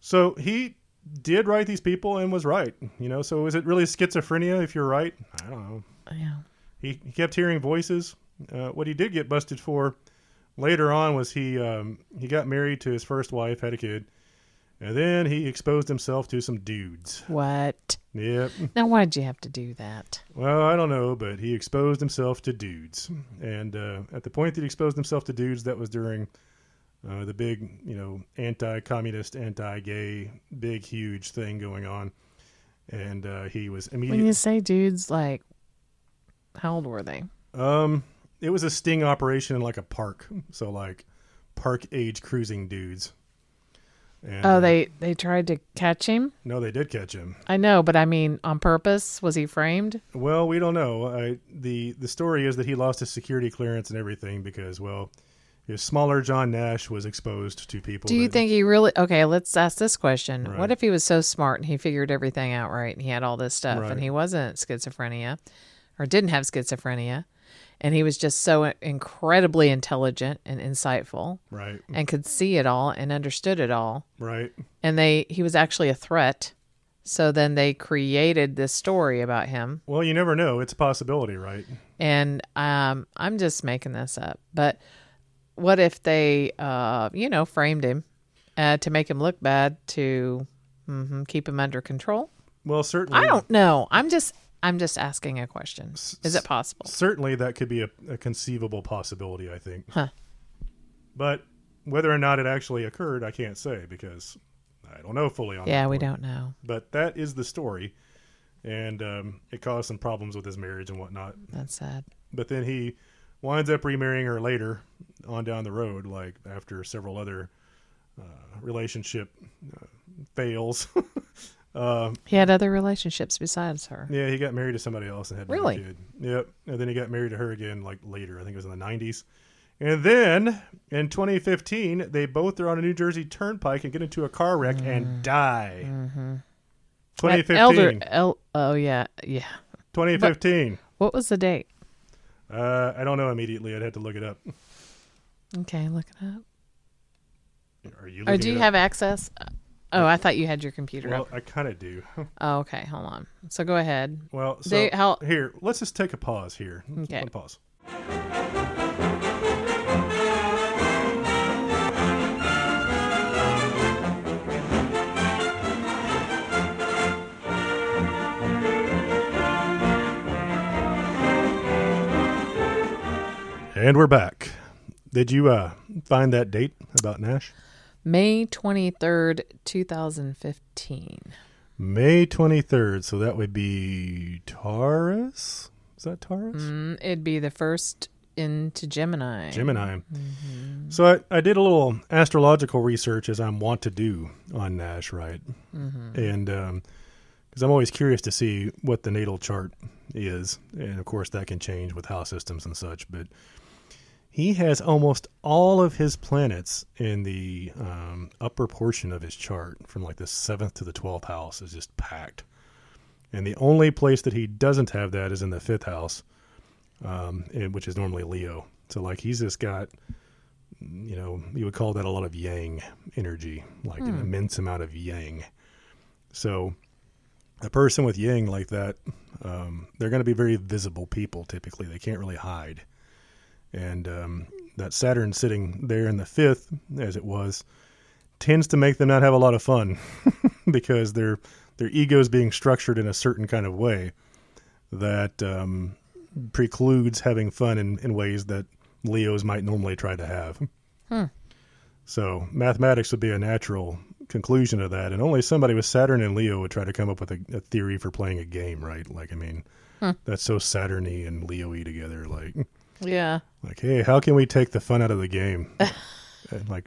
so he did write these people and was right. You know, so is it really schizophrenia if you're right? I don't know. Yeah. He, he kept hearing voices. Uh, what he did get busted for later on was he um, he got married to his first wife, had a kid, and then he exposed himself to some dudes. What? Yep. Now, why'd you have to do that? Well, I don't know, but he exposed himself to dudes, and uh, at the point that he exposed himself to dudes, that was during uh, the big, you know, anti-communist, anti-gay, big, huge thing going on, and uh, he was immediately. When you say dudes, like, how old were they? Um, it was a sting operation in like a park, so like park age cruising dudes. And, Oh, they they tried to catch him. no, they did catch him. I know, but I mean, on purpose. Was he framed? Well, we don't know. I, the the story is that he lost his security clearance and everything because, well, his smaller John Nash was exposed to people. Do you that- think he really? Okay, let's ask this question. Right. What if he was so smart and he figured everything out right and he had all this stuff Right. and he wasn't schizophrenia or didn't have schizophrenia and he was just so incredibly intelligent and insightful Right, and could see it all and understood it all right, and they he was actually a threat. So then they created this story about him Well, you never know. It's a possibility, right? and um, I'm just making this up. But what if they, uh, you know, framed him uh, to make him look bad to hmm Keep him under control. Well, certainly. I don't know. I'm just I'm just asking a question. Is it possible? Certainly, that could be a, a conceivable possibility. I think. Huh. But whether or not it actually occurred, I can't say because I don't know fully on. Yeah, that we point. don't know. But that is the story, and um, it caused some problems with his marriage and whatnot. That's sad. But then he winds up remarrying her later on down the road, like after several other uh, relationship uh, fails. uh, He had other relationships besides her. yeah, he got married to somebody else and had another Really? kid. Yep, and then he got married to her again, like later. I think it was in the '90s. And then in 2015, they both are on a New Jersey Turnpike and get into a car wreck and die. Mm-hmm. 2015. Elder. El, oh yeah, yeah. 2015. What was the date? Uh, I don't know immediately. I'd have to look it up. Okay, look it up. Are you? Or do you have access? Oh, I thought you had your computer Well, up. I kind of do. Oh, okay. Hold on. So go ahead. Well, so They- how- here, let's just take a pause here. Okay. Pause. And we're back. Did you uh, find that date about Nash? May twenty third, two thousand fifteen. May 23rd. So that would be Taurus? Is that Taurus? Mm, it'd be the first into Gemini. Gemini. Mm-hmm. So I, I did a little astrological research as I'm wont to do on Nash, right? Mm-hmm. And um, because I'm always curious to see what the natal chart is, and of course that can change with house systems and such. But he has almost all of his planets in the um, upper portion of his chart, from like the seventh to the twelfth house, is just packed. And the only place that he doesn't have that is in the fifth house, um, and- which is normally Leo. So like he's just got, you know, you would call that a lot of yang energy, like an immense amount of yang. So a person with yang like that, um, they're going to be very visible people. Typically, they can't really hide. And um, that Saturn sitting there in the fifth, as it was, tends to make them not have a lot of fun because their their egos being structured in a certain kind of way that um, precludes having fun in, in ways that Leos might normally try to have. So mathematics would be a natural conclusion of that, and only somebody with Saturn and Leo would try to come up with a, a theory for playing a game, right? Like, I mean, that's so Saturny and Leo-y together. Like, Yeah. like, hey, how can we take the fun out of the game? and like,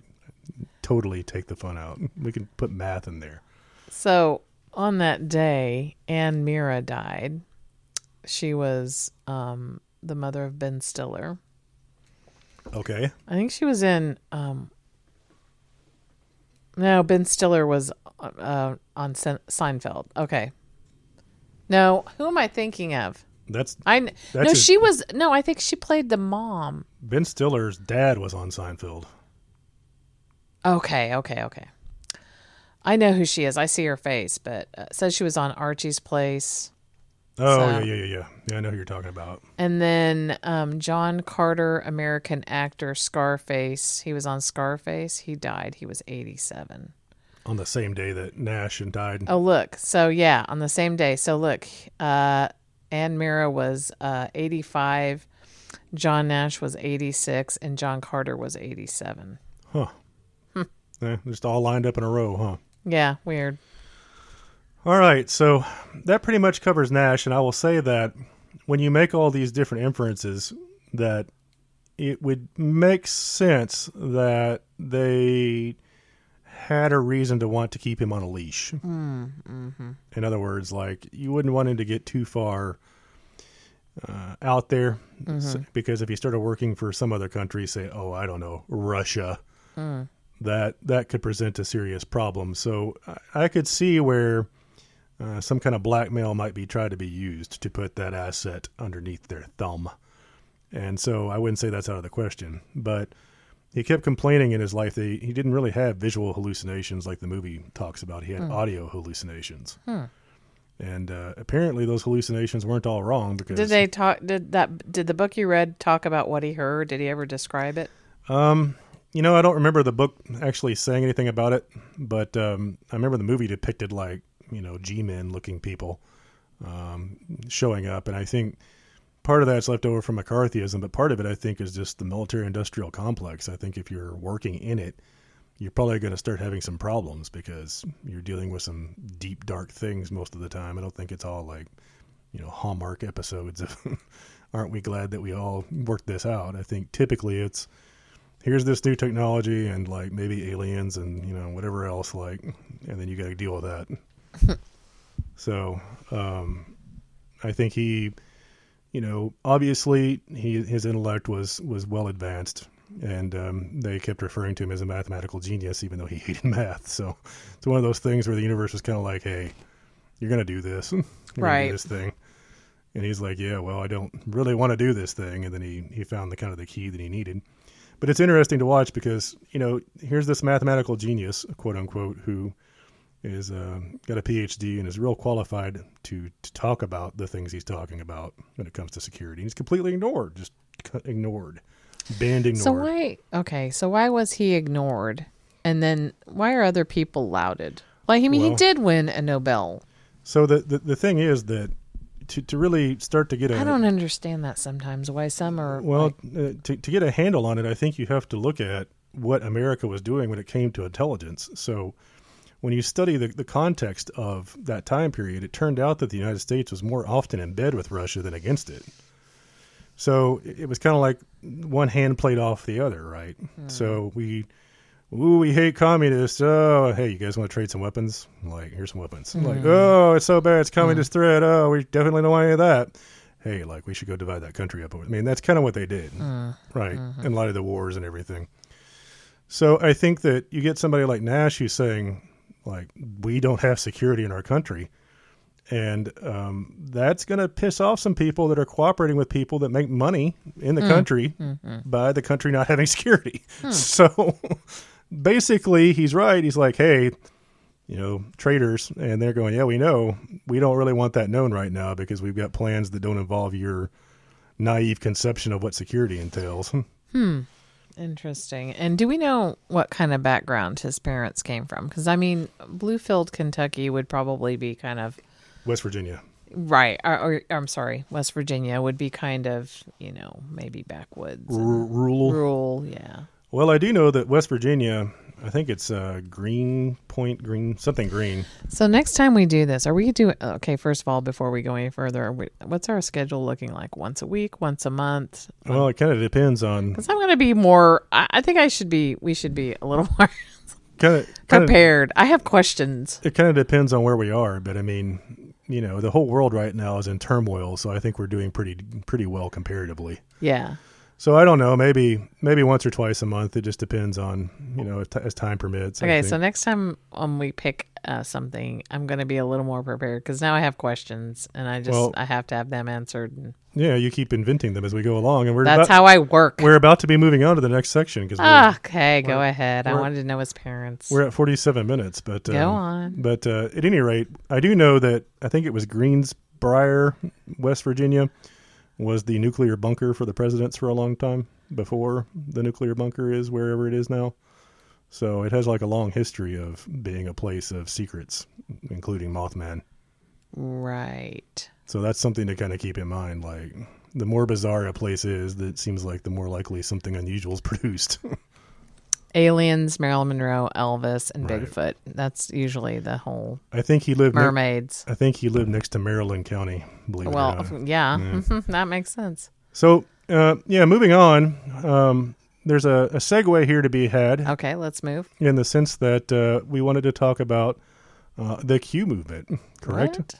totally take the fun out. We can put math in there. So on that day, Anne Meara died. She was um, the mother of Ben Stiller. Okay. I think she was in. Um, no, Ben Stiller was uh, on Seinfeld. Okay. No, who am I thinking of? That's I That's no, his- she was no. I think she played the mom. Ben Stiller's dad was on Seinfeld. Okay, okay, okay. I know who she is. I see her face, but uh, says she was on Archie's Place. Oh, So- yeah, yeah, yeah, yeah. Yeah, I know who you're talking about. And then um, John Carter, American actor, Scarface. He was on Scarface. He died. He was 87. On the same day that Nash and died. Oh, look. So, yeah, on the same day. So, look, uh, Anne Meara was uh, 85, John Nash was 86, and John Carter was 87. Huh. Yeah, just all lined up in a row, huh? Yeah, weird. All right, so that pretty much covers Nash, and I will say that when you make all these different inferences, that it would make sense that they had a reason to want to keep him on a leash. In other words, like you wouldn't want him to get too far uh, out there, s- because if he started working for some other country, say, oh, I don't know, Russia, that that could present a serious problem. So I, I could see where uh, some kind of blackmail might be tried to be used to put that asset underneath their thumb. And so I wouldn't say that's out of the question. But he kept complaining in his life that he, he didn't really have visual hallucinations like the movie talks about. He had audio hallucinations. And uh, apparently those hallucinations weren't all wrong because Did they talk? Did that? Did the book you read talk about what he heard? Did he ever describe it? Um, you know, I don't remember the book actually saying anything about it, but um, I remember the movie depicted like you know G-men looking people um, showing up, and I think part of that's left over from McCarthyism, but part of it I think is just the military-industrial complex. I think if you're working in it, you're probably going to start having some problems because you're dealing with some deep, dark things most of the time. I don't think it's all like you know Hallmark episodes of aren't we glad that we all worked this out? I think typically it's here's this new technology and like maybe aliens and you know whatever else like and then you got to deal with that so um i think he you know obviously he his intellect was was well advanced and um, they kept referring to him as a mathematical genius even though he hated math. So it's one of those things where the universe was kind of like hey you're gonna do this. You're Right. do this thing. And he's like yeah well i don't really want to do this thing. And then he he found the kind of the key that he needed. But it's interesting to watch because you know here's this mathematical genius, quote unquote, who is uh, got a PhD and is real qualified to to talk about the things he's talking about when it comes to security. And He's completely ignored, just ignored, banned, ignored. So why? Okay, so why was he ignored, and then why are other people lauded? Like, I mean, he did win a Nobel. So the, the the thing is that to to really start to get a I don't understand that sometimes. Why some are well like- uh, to to get a handle on it, I think you have to look at what America was doing when it came to intelligence. So when you study the, the context of that time period, it turned out that the United States was more often in bed with Russia than against it. So it was kind of like one hand played off the other, right? Hmm. So we, ooh, we hate communists. Oh, hey, you guys want to trade some weapons? Like, here's some weapons. Like, hmm. oh, it's so bad, it's communist hmm. threat. Oh, we definitely don't want any of that. Hey, like, we should go divide that country up. I mean, that's kind of what they did, right? Mm-hmm. In light of the wars and everything. So I think that you get somebody like Nash who's saying, like, we don't have security in our country. And um, that's going to piss off some people that are cooperating with people that make money in the mm. country mm, mm. by the country not having security. Hmm. So basically, he's right. He's like, hey, you know, traders, and they're going, yeah, we know. We don't really want that known right now because we've got plans that don't involve your naive conception of what security entails. Hmm. Interesting. And do we know what kind of background his parents came from? Because I mean, Bluefield, Kentucky would probably be kind of West Virginia. right. Or, or I'm sorry, West Virginia would be kind of you know maybe backwoods, R- rural. rural. Yeah. Well, I do know that West Virginia, I think it's uh, Green Point, Green something Green. So next time we do this, are we doing okay? First of all, before we go any further, are we, what's our schedule looking like? Once a week, once a month? Well, it kind of depends on Because I'm going to be more. I, I think I should be. We should be a little more kind of kind of prepared. I have questions. it kind of depends on where we are, but I mean, you know, the whole world right now is in turmoil, so I think we're doing pretty pretty well comparatively. Yeah. So I don't know, maybe maybe once or twice a month. It just depends on you know if t- as time permits. Okay, so next time um, we pick uh, something, I'm going to be a little more prepared because now I have questions and I just Well- I have to have them answered. And yeah, you keep inventing them as we go along, and we're that's about, how I work. we're about to be moving on to the next section because okay, go ahead. I wanted to know his parents. we're, at 47 minutes. But Go um, on. But uh, at any rate, I do know that I think it was Greensbrier, West Virginia, was the nuclear bunker for the presidents for a long time before the nuclear bunker is wherever it is now. So it has like a long history of being a place of secrets, including Mothman. Right. So that's something to kind of keep in mind. Like the more bizarre a place is, that seems like the more likely something unusual is produced. Aliens, Marilyn Monroe, Elvis, and Right. Bigfoot. That's usually the whole I think he lived. Ne- mermaids. I think he lived next to Maryland County. Believe it or Well, not. yeah, that makes sense. So, uh, yeah, moving on. Um, there's a, a segue here to be had Okay, let's move. in the sense that uh, we wanted to talk about uh, the Q movement, correct? What?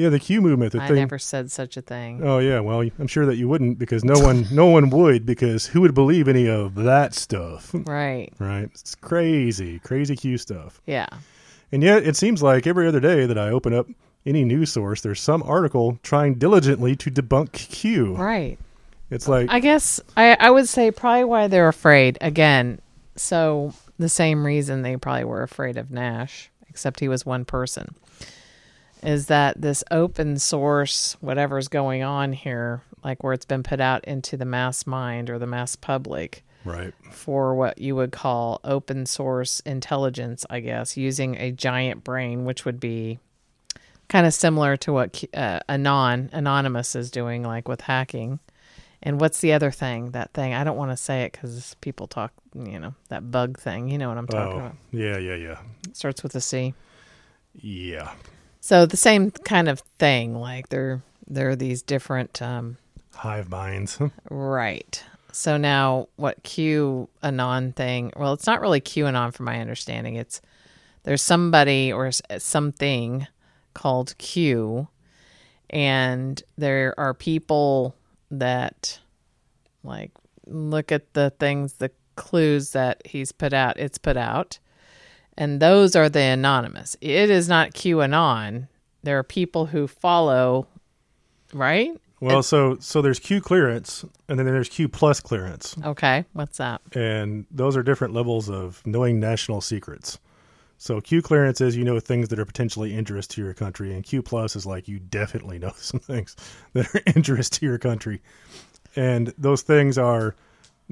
Yeah, the Q movement. The I thing. never said such a thing. Oh yeah, well, I'm sure that you wouldn't because no one, no one would because who would believe any of that stuff, Right. right? It's crazy, crazy Q stuff. Yeah. And yet, it seems like every other day that I open up any news source, there's some article trying diligently to debunk Q. Right. It's like I guess I, I would say probably why they're afraid. Again, so the same reason they probably were afraid of Nash, except he was one person, is that this open source, whatever's going on here, like where it's been put out into the mass mind or the mass public, Right. for what you would call open source intelligence, I guess, using a giant brain, which would be kind of similar to what uh, Anon Anonymous is doing, like with hacking. And what's the other thing? That thing I don't want to say it because people talk, you know, that bug thing. You know what I'm talking Oh, about? yeah, yeah, yeah. It starts with a C. Yeah. So the same kind of thing. Like there, there are these different. Um, Hive minds. Right. So now what Q anon thing, well it's not really QAnon from my understanding. It's there's somebody or something called Q and there are people that like look at the things the clues that he's put out it's put out and those are the anonymous. It is not QAnon. There are people who follow right? Well, so so there's Q clearance, and then there's Q plus clearance, Okay, what's that? and those are different levels of knowing national secrets. So Q clearance is you know things that are potentially interest to your country, and Q plus is like you definitely know some things that are interest to your country, and those things are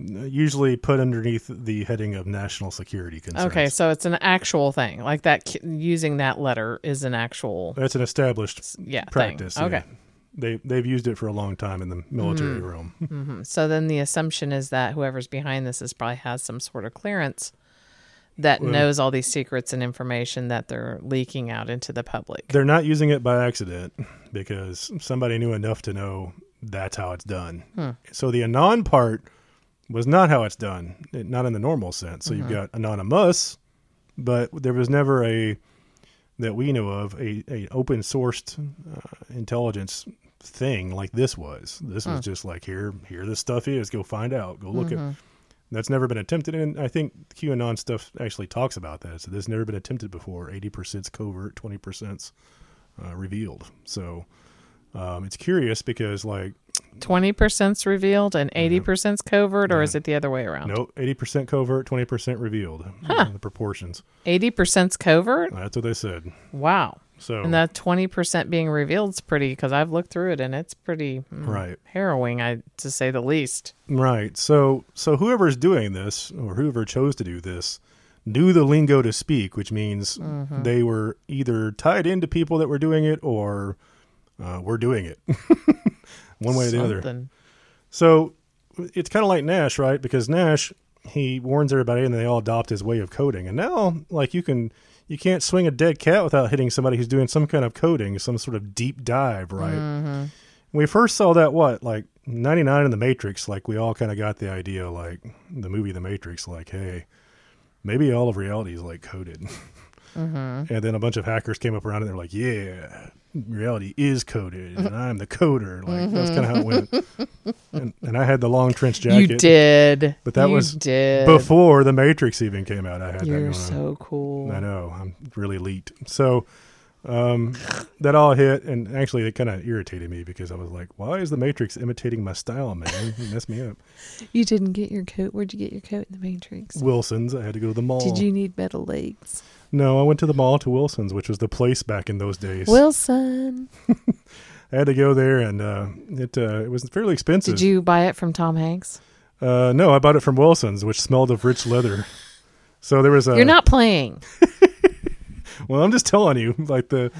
usually put underneath the heading of national security concerns. Okay, so it's an actual thing. Like that using that letter is an actual that's an established yeah practice. Thing. yeah. Okay. They they've used it for a long time in the military Mm. realm. Mhm. So then the assumption is that whoever's behind this is probably has some sort of clearance that Well- knows all these secrets and information that they're leaking out into the public. They're not using it by accident because somebody knew enough to know that's how it's done. Hmm. So the anon part was not how it's done, not in the normal sense. So Mm-hmm. you've got anonymous, but there was never a that we know of a, a open sourced uh, intelligence thing like this was. This was just like here here this stuff is. Go find out. Go look at. That's never been attempted, and I think QAnon stuff actually talks about that. So this has never been attempted before. Eighty percent covert, twenty percent uh, revealed. So um, it's curious because like Twenty percent's revealed and 80 percent's covert, or is it the other way around? no eighty percent covert, twenty percent revealed. uh, the proportions. Eighty percent's covert. That's what they said. Wow. So And that twenty percent being revealed is pretty because I've looked through it and it's pretty mm, right. harrowing, I to say the least. Right. So so whoever's doing this or whoever chose to do this knew the lingo to speak, which means Mm-hmm. they were either tied into people that were doing it or uh, were doing it. One way or the other. So it's kind of like Nash, right? Because Nash he warns everybody and they all adopt his way of coding. And now like you can you can't swing a dead cat without hitting somebody who's doing some kind of coding, some sort of deep dive, right? Mm-hmm. we first saw that what like 99 in the matrix like we all kind of got the idea like the movie the matrix like hey maybe all of reality is like coded Mm-hmm. and then a bunch of hackers came up around and they're like yeah reality is coded and i'm the coder like that's kind of how it went and, and i had the long trench jacket You did, But that You was did. before the matrix even came out i had that You're going on. so cool. I know. I'm really elite. So um, that all hit, and actually, it kind of irritated me because I was like, "Why is the Matrix imitating my style, man? You messed me up." You didn't get your coat. Where'd you get your coat in the Matrix? Wilson's. I had to go to the mall. Did you need metal legs? No, I went to the mall to Wilson's, which was the place back in those days. Wilson. I had to go there, and uh, it uh, it was fairly expensive. Did you buy it from Tom Hanks? Uh, no, I bought it from Wilson's, which smelled of rich leather. So there was a. You're not playing. Well, I'm just telling you, like the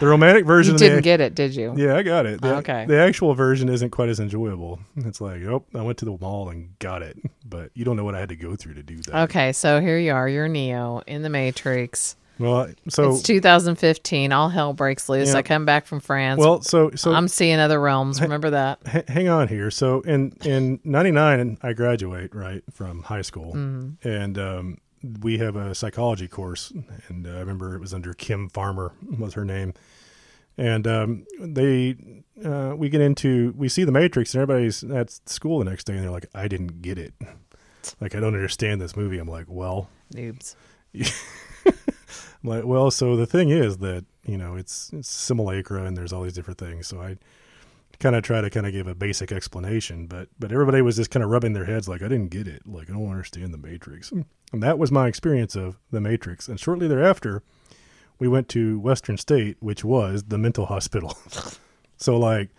the romantic version. You didn't get it, did you? Yeah, I got it. The, Okay. The actual version isn't quite as enjoyable. It's like, oh, I went to the mall and got it, but you don't know what I had to go through to do that. Okay, so here you are. You're Neo in the Matrix. Well, so it's 2015. All hell breaks loose. Yeah. I come back from France. well, so so I'm seeing other realms. Remember that? h- hang on here. So in in '99, I graduate right from high school, Mm-hmm. and um, we have a psychology course, and uh, I remember it was under Kim Farmer was her name, and um, they uh, we get into we see the Matrix, and everybody's at school the next day, and they're like, I didn't get it. Like I don't understand this movie. I'm like, well, Noobs. I'm like, well, so the thing is that you know it's it's simulacra and there's all these different things. So I kind of try to kind of give a basic explanation, but but everybody was just kind of rubbing their heads like I didn't get it, like I don't understand the Matrix, and that was my experience of the Matrix. And shortly thereafter, we went to Western State, which was the mental hospital. so like,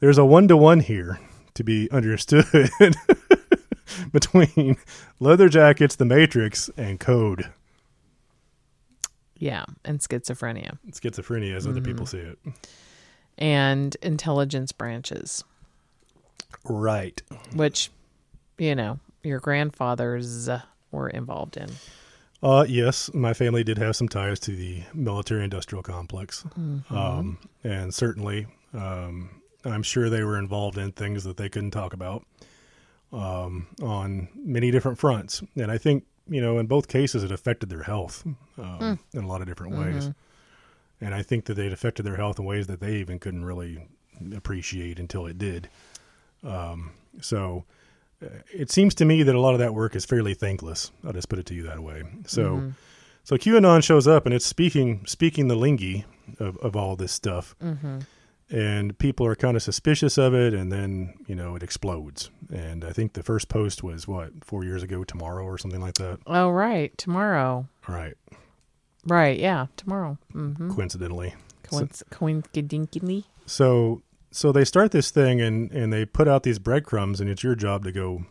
there's a one to one here to be understood. between leather jackets, the Matrix, and code. Yeah, and schizophrenia Schizophrenia, as other people mm. see it. And intelligence branches, Right. which, you know, your grandfathers uh, were involved in. Uh, yes, my family did have some ties to the military-industrial complex, um, and certainly, um, I'm sure they were involved in things that they couldn't talk about um, on many different fronts. And I think you know, in both cases, it affected their health um, in a lot of different ways. And I think that it affected their health in ways that they even couldn't really appreciate until it did. Um, so uh, it seems to me that a lot of that work is fairly thankless. I'll just put it to you that way. So, so QAnon shows up and it's speaking speaking the lingy of, of all this stuff, and people are kind of suspicious of it, and then you know it explodes. And I think the first post was what four years ago tomorrow or something like that. Oh, right. Tomorrow. Right, Right. Yeah. Tomorrow. Mm-hmm. coincidentally. Coinc- coincidentally. So so they start this thing and and they put out these breadcrumbs and it's your job to go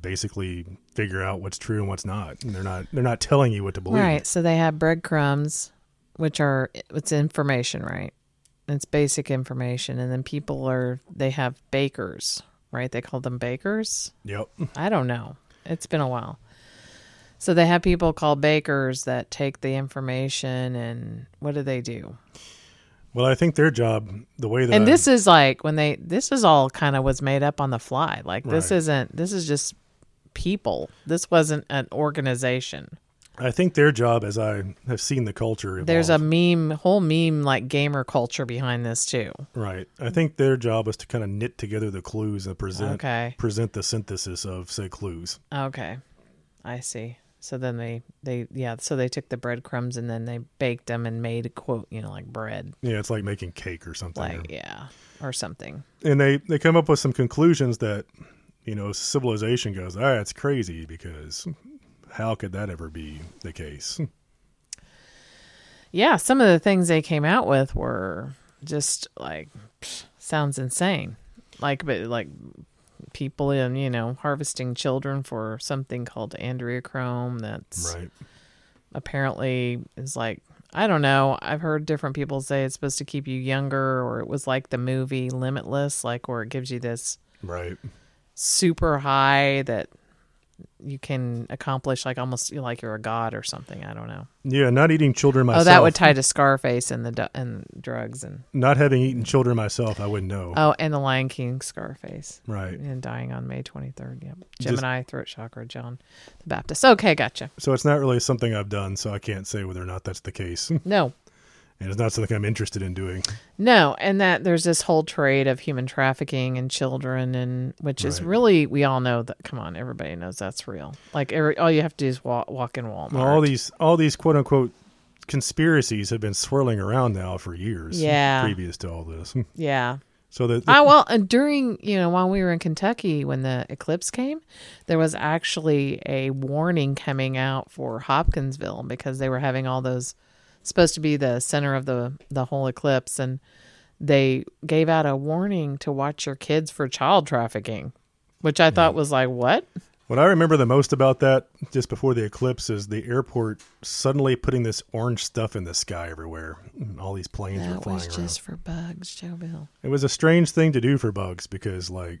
basically figure out what's true and what's not. And they're not they're not telling you what to believe. Right. So they have breadcrumbs, which are it's information, right? It's basic information, and then people are they have bakers, right? They call them bakers. Yep. I don't know. It's been a while. So they have people called bakers that take the information and what do they do? Well, I think their job, the way that And I- this is like when they this is all kind of was made up on the fly. Like this Right. isn't this is just people. This wasn't an organization. I think their job, as I have seen the culture, evolve, There's a meme, whole meme like gamer culture behind this too. right. I think their job is to kind of knit together the clues and present Okay. present the synthesis of said clues. Okay. I see. So then they they yeah, so they took the breadcrumbs and then they baked them and made quote, you know, like bread. Yeah, it's like making cake or something. Like yeah, or something. and they they come up with some conclusions that you know civilization goes ah it's crazy because how could that ever be the case Yeah, some of the things they came out with were just like sounds insane. Like but like people in, you know, harvesting children for something called adrenochrome that's right apparently is like I don't know. I've heard different people say it's supposed to keep you younger or it was like the movie Limitless like where it gives you this right super high that you can accomplish like almost like you're a god or something. I don't know. yeah not eating children myself Oh, that would tie to Scarface and the and drugs and not having eaten children myself i wouldn't know oh, and the Lion King Scarface right and dying on May 23rd. Yep, Just- Gemini throat chakra, John the Baptist. Okay, gotcha. so it's not really something i've done so i can't say whether or not that's the case and it's not something i'm interested in doing no, and that there's this whole trade of human trafficking and children, and which is Right. really we all know that. Come on, everybody knows that's real. Like every, all you have to do is walk, walk in Walmart. well, all these all these quote unquote conspiracies have been swirling around now for years Yeah. previous to all this yeah. so that Ah, well, and during you know while we were in Kentucky when the eclipse came, there was actually a warning coming out for Hopkinsville because they were having all those supposed to be the center of the the whole eclipse, and they gave out a warning to watch your kids for child trafficking, which I thought was like what? What I remember the most about that, just before the eclipse, is the airport suddenly putting this orange stuff in the sky everywhere. And all these planes were That flying was around. just for bugs, Joe Bill. It was a strange thing to do for bugs because, like,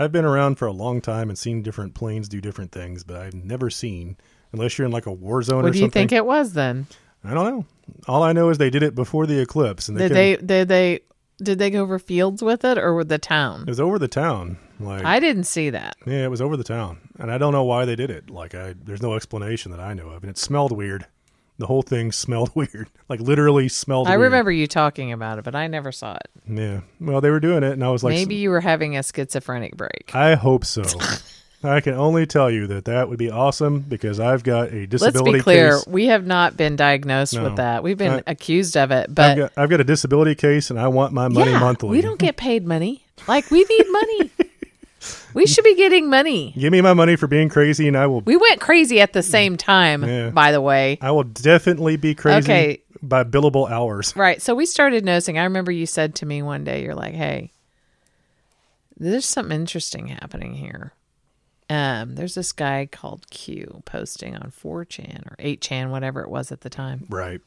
I've been around for a long time and seen different planes do different things, but I've never seen, unless you're in like a war zone or something. What do you think it was then? I don't know. All I know is they did it before the eclipse, and they, Did they did they did they go over fields with it or with the town? It was over the town. Like, I didn't see that. yeah, it was over the town, and I don't know why they did it. Like, I there's no explanation that I know of, and it smelled weird. The whole thing smelled weird, like literally smelled. I weird. remember you talking about it, but I never saw it. Yeah. Well, they were doing it, and I was like, Maybe you were having a schizophrenic break. I hope so. I can only tell you that that would be awesome because I've got a disability. Let's be clear, case. we have not been diagnosed No. with that. We've been I- accused of it, I've but got, I've got a disability case, and I want my money yeah, monthly. we don't get paid money. Like we need money. we should be getting money. Give me my money for being crazy, and I will. We went crazy at the same time, Yeah. by the way. I will definitely be crazy Okay. by billable hours. Right. So we started noticing. I remember you said to me one day, you're like, hey, there's something interesting happening here. Um, there's this guy called Q posting on 4chan or 8chan, whatever it was at the time. Right.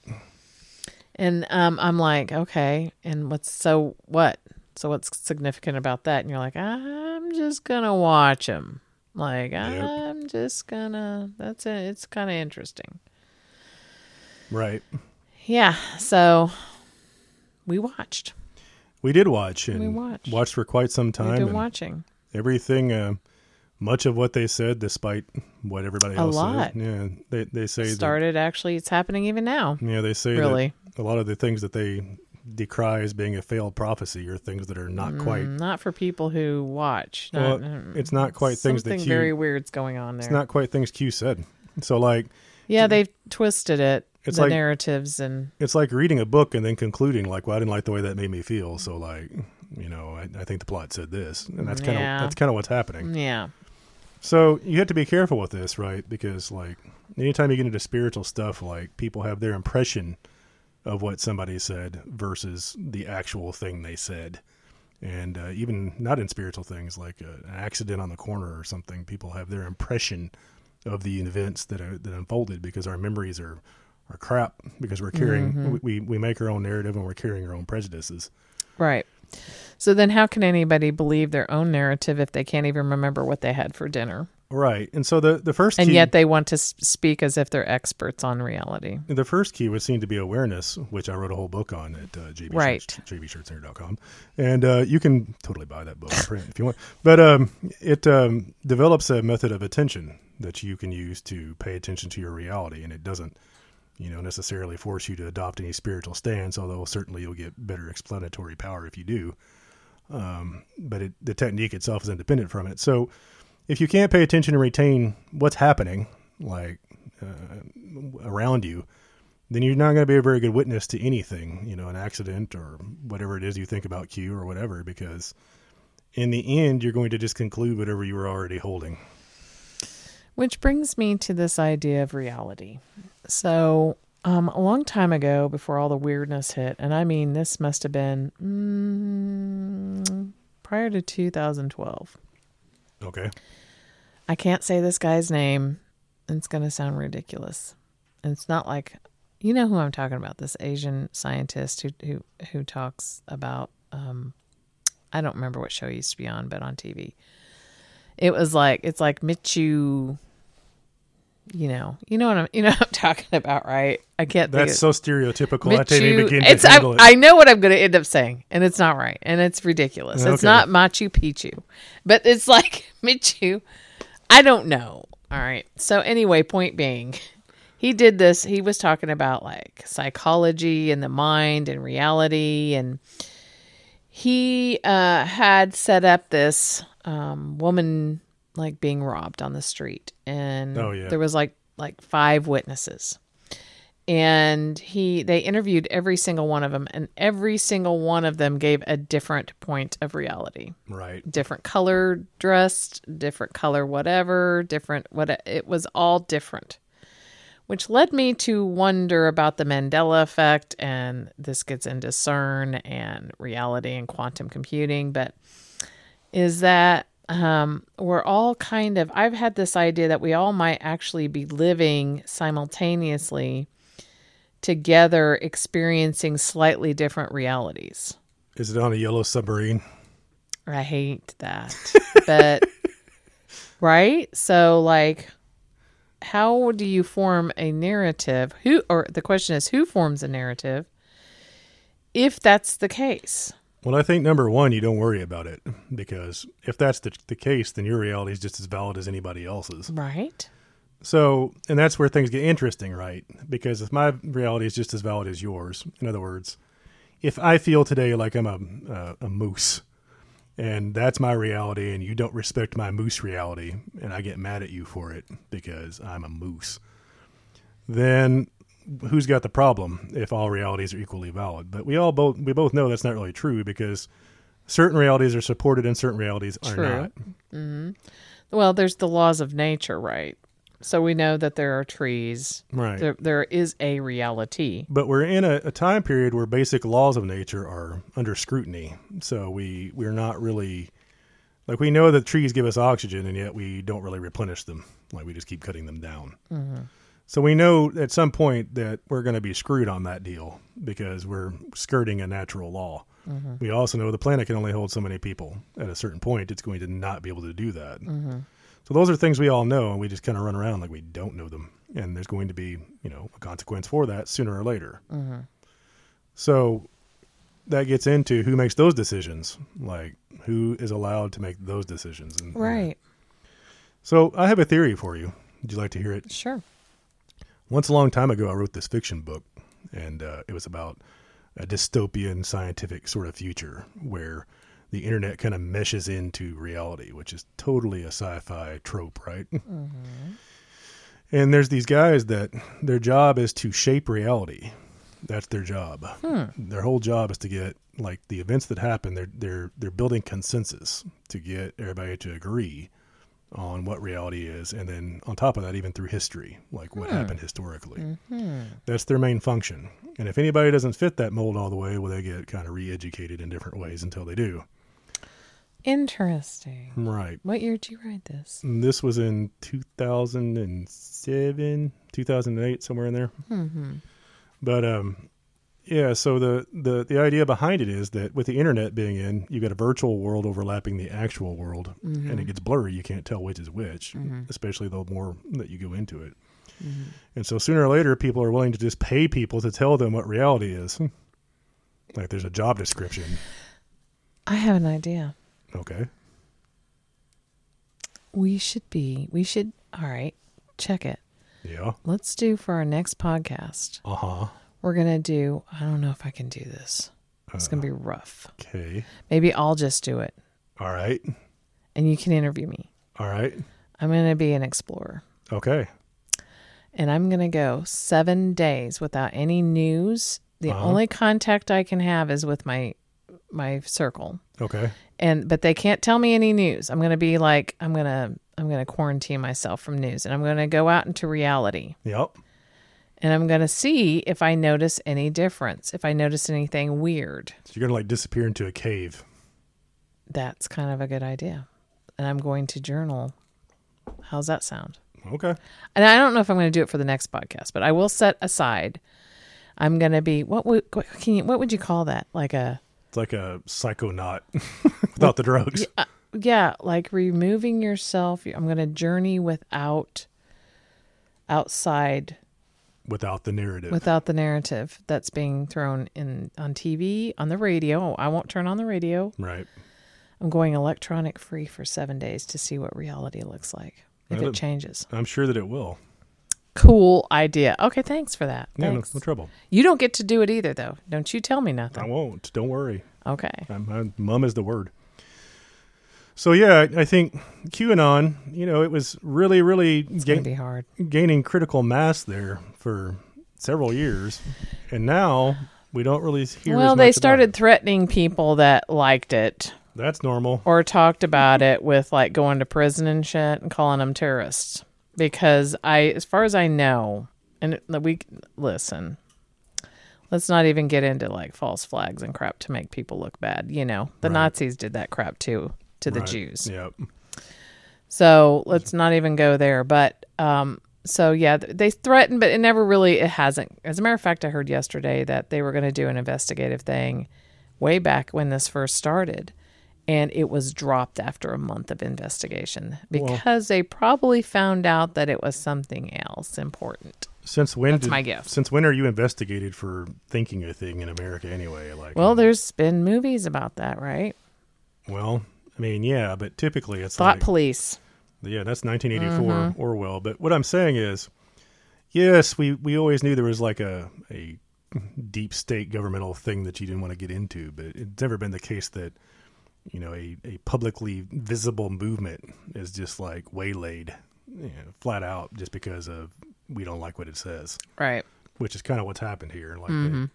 And um, I'm like, okay, and what's so what? So what's significant about that? And you're like, I'm just gonna watch him. Like I'm just gonna. That's it. It's kind of interesting. Right. Yeah. So we watched. We did watch and We watched. watched for quite some We've time. been and watching. everything, uh, much of what they said, despite what everybody A else lot. said. Yeah. They they say that, Started actually. It's happening even now. yeah, they say Really. that a lot of the things that they decry as being a failed prophecy are things that are not quite Mm, Not for people who watch. Well, Not- mm, it's not quite things that Something Q- very weird's going on there. it's not quite things Q said. So like yeah, they've twisted it. It's the like- narratives and it's like reading a book and then concluding like, well, I didn't like the way that made me feel. So like, you know, I, I think the plot said this, and that's kind of Yeah. that's kind of what's happening. yeah. So you have to be careful with this, right? Because like, anytime you get into spiritual stuff, like people have their impression of what somebody said versus the actual thing they said. And uh, even not in spiritual things like uh, an accident on the corner or something, people have their impression of the events that are, that unfolded because our memories are are crap because we're carrying we, we we make our own narrative and we're carrying our own prejudices. Right. So then, how can anybody believe their own narrative if they can't even remember what they had for dinner? Right. And so the the first And key, yet they want to speak as if they're experts on reality. The first key would seem to be awareness, which I wrote a whole book on at uh, JB Right. jbschertzinger.com. And uh, you can totally buy that book in print if you want. But um, it um, develops a method of attention that you can use to pay attention to your reality. And it doesn't, you know, necessarily force you to adopt any spiritual stance, although certainly you'll get better explanatory power if you do. Um, but it, the technique itself is independent from it. So if you can't pay attention and retain what's happening, like uh, around you, then you're not going to be a very good witness to anything, you know, an accident or whatever it is you think about Q or whatever, because in the end, you're going to just conclude whatever you were already holding. Which brings me to this idea of reality. So, um, a long time ago, before all the weirdness hit, and I mean, this must have been mm, prior to 2012. Okay. I can't say this guy's name. It's going to sound ridiculous. And it's not like you know who I'm talking about. This Asian scientist who who who talks about um, I don't remember what show he used to be on, but on TV, it was like it's like Michu. You know, you know what I'm, you know what I'm talking about, right? I can't. That's so stereotypical. I can't even begin to it's, I, handle it. I know what I'm going to end up saying, and it's not right, and it's ridiculous. It's not Machu Picchu, but it's like Michu. I don't know. All right. So anyway, point being, he did this. He was talking about like psychology and the mind and reality, and he uh, had set up this um, woman like being robbed on the street, and Oh, yeah. there was like like five witnesses. And he they interviewed every single one of them and every single one of them gave a different point of reality. Right. different color dressed different color whatever different what it was all different. Which led me to wonder about the mandela effect and this gets into cern and reality and quantum computing. But is that um, we're all kind of i've had this idea that we all might actually be living simultaneously together experiencing slightly different realities Is it on a yellow submarine? I hate that. but right? So like how do you form a narrative? Who or the question is who forms a narrative if that's the case? Well, I think number one, you don't worry about it because if that's the, the case, then your reality is just as valid as anybody else's. Right? So, and that's where things get interesting, right? Because if my reality is just as valid as yours, in other words, if I feel today like I'm a, uh, a moose and that's my reality and you don't respect my moose reality and I get mad at you for it because I'm a moose, then who's got the problem if all realities are equally valid? But we all both, we both know that's not really true because certain realities are supported and certain realities are True. not. Mm-hmm. Well, there's the laws of nature, right? So we know that there are trees. Right. There, there is a reality. but we're in a, a time period where basic laws of nature are under scrutiny. So we we're not really Like we know that trees give us oxygen, and yet we don't really replenish them. Like we just keep cutting them down. Mm-hmm. So we know at some point that we're going to be screwed on that deal because we're skirting a natural law. Mm-hmm. We also know the planet can only hold so many people. At a certain point, it's going to not be able to do that. Mm-hmm. So those are things we all know, and we just kind of run around like we don't know them. And there's going to be, you know, a consequence for that sooner or later. Mm-hmm. So that gets into who makes those decisions, like who is allowed to make those decisions. And, Right. So I have a theory for you. Would you like to hear it? Sure. Once a long time ago, I wrote this fiction book, and uh, it was about a dystopian scientific sort of future where the internet kind of meshes into reality, which is totally a sci-fi trope, right? And there's these guys that their job is to shape reality. That's their job. Their whole job is to get like the events that happen. They're they're they're building consensus to get everybody to agree on what reality is, and then on top of that, even through history, like what happened historically. That's their main function. And if anybody doesn't fit that mold all the way, well, they get kind of re-educated in different ways until they do. Interesting. Right. What year did you write this? And this was in 2007, 2008, somewhere in there. Mm-hmm. But um, yeah. So the the the idea behind it is that with the internet being in, you got a virtual world overlapping the actual world, and it mm-hmm. gets blurry. You can't tell which is which, mm-hmm. especially the more that you go into it. Mm-hmm. And so sooner or later, people are willing to just pay people to tell them what reality is. Hmm. Like there's a job description. I have an idea. Okay. We should be, we should, all right, check it. Yeah. Let's do for our next podcast. Uh huh. We're going to do, I don't know if I can do this. It's going to be rough. Okay. Maybe I'll just do it All right. and you can interview me. All right. I'm going to be an explorer Okay. and I'm going to go seven days without any news. The Uh-huh. only contact I can have is with my my circle. Okay. and but they can't tell me any news i'm going to be like i'm to i'm going to quarantine myself from news and i'm going to go out into reality Yep. And i'm going to see if i notice any difference if i notice anything weird So you're gonna like disappear into a cave. that's kind of a good idea and i'm going to journal how's that sound Okay. and i don't know if i'm going to do it for the next podcast but i will set aside i'm going to be what would what can you what would you call that like a It's like a psychonaut without the drugs. uh, yeah, like removing yourself. I'm going to journey without outside Without the narrative. without the narrative that's being thrown in on TV, on the radio. I won't turn on the radio. right. I'm going electronic free for 7 days to see what reality looks like. If it changes. I'm sure that it will. Cool idea. Okay, thanks for that. Yeah, no, no trouble. You don't get to do it either though. Don't you tell me nothing I won't. Don't worry. Okay. I'm, I'm, mum is the word. So yeah, I I think QAnon. You know, it was really, really ga- be hard. gaining critical mass there for several years, and now we don't really hear. Well, as they much about started it. threatening people that liked it. That's normal. or talked about it with like going to prison and shit and calling them terrorists because I, as far as I know, and we listen. Let's not even get into like false flags and crap to make people look bad. You know, the Right. Nazis did that crap too to the Right. Jews. Yep. So let's not even go there. But um, so yeah, they threatened, but it never really. It hasn't. As a matter of fact, I heard yesterday that they were going to do an investigative thing, way back when this first started, and it was dropped after a month of investigation Well- because they probably found out that it was something else important. Since when? That's did, my guess. Since when are you investigated for thinking a thing in America anyway? Like, Well, um, there's been movies about that, right? well, I mean, yeah, but typically it's Thought like, police. yeah, that's 1984 Mm-hmm. Orwell. But what I'm saying is, yes, we we always knew there was like a a deep state governmental thing that you didn't want to get into, but it's never been the case that you know a a publicly visible movement is just like waylaid, you know, flat out, just because of we don't like what it says. Right. which is kind of what's happened here. Like Mm-hmm.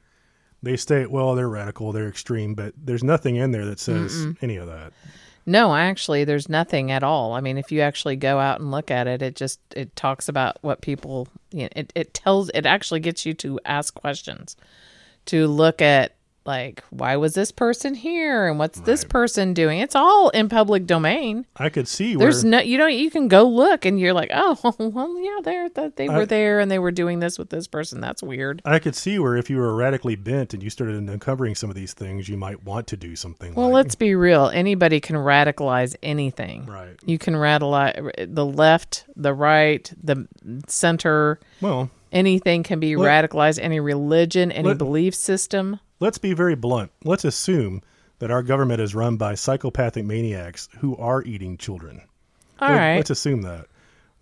they, they state, well, they're radical, they're extreme, but there's nothing in there that says any of that. No, actually, there's nothing at all. I mean, if you actually go out and look at it, it just it talks about what people. You know, it it tells it actually gets you to ask questions, to look at Like, why was this person here and what's this person doing? It's all in public domain. I could see where There's no, you don't, you can go look and you're like, oh, well, yeah, they're, that they were I- there and they were doing this with this person. That's weird. I could see where if you were radically bent and you started uncovering some of these things, you might want to do something. Well, like, let's be real. Anybody can radicalize anything. right. You can radicalize the left, the right, the center. Well, Anything can be Let- radicalized. Any religion, any Let- belief system. Let's be very blunt. Let's assume that our government is run by psychopathic maniacs who are eating children. All Let- right. Let's assume that.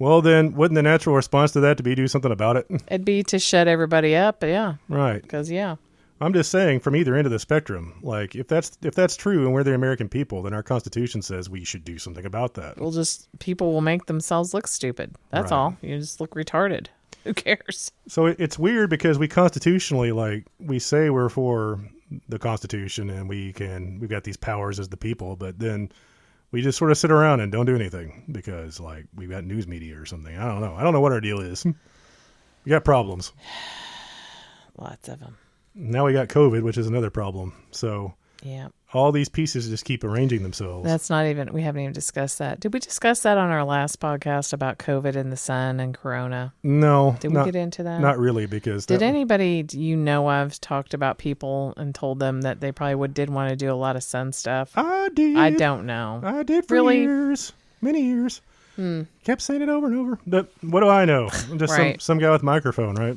Well, then, wouldn't the natural response to that to be do something about it? It'd be to shut everybody up. Yeah. right. Because, yeah. I'm just saying, from either end of the spectrum, like if that's if that's true, and we're the American people, then our Constitution says we should do something about that. We'll just, people will make themselves look stupid. That's Right. all. You just look retarded. Who cares? So it's weird because we constitutionally, like, we say we're for the Constitution and we can we've got these powers as the people, but then we just sort of sit around and don't do anything because, like, we've got news media or something. I don't know. I don't know what our deal is. We got problems. Lots of them. Now we got COVID, which is another problem. So Yeah. all these pieces just keep arranging themselves. That's not even, we haven't even discussed that. Did we discuss that on our last podcast about COVID and the sun and Corona? no, Did we not, get into that? not really because Did anybody you know of talked about people and told them that they probably would did want to do a lot of sun stuff? I did. I don't know. I did for Really? years, many years. Hmm. Kept saying it over and over. But what do I know? I'm just Right. some some guy with microphone, right?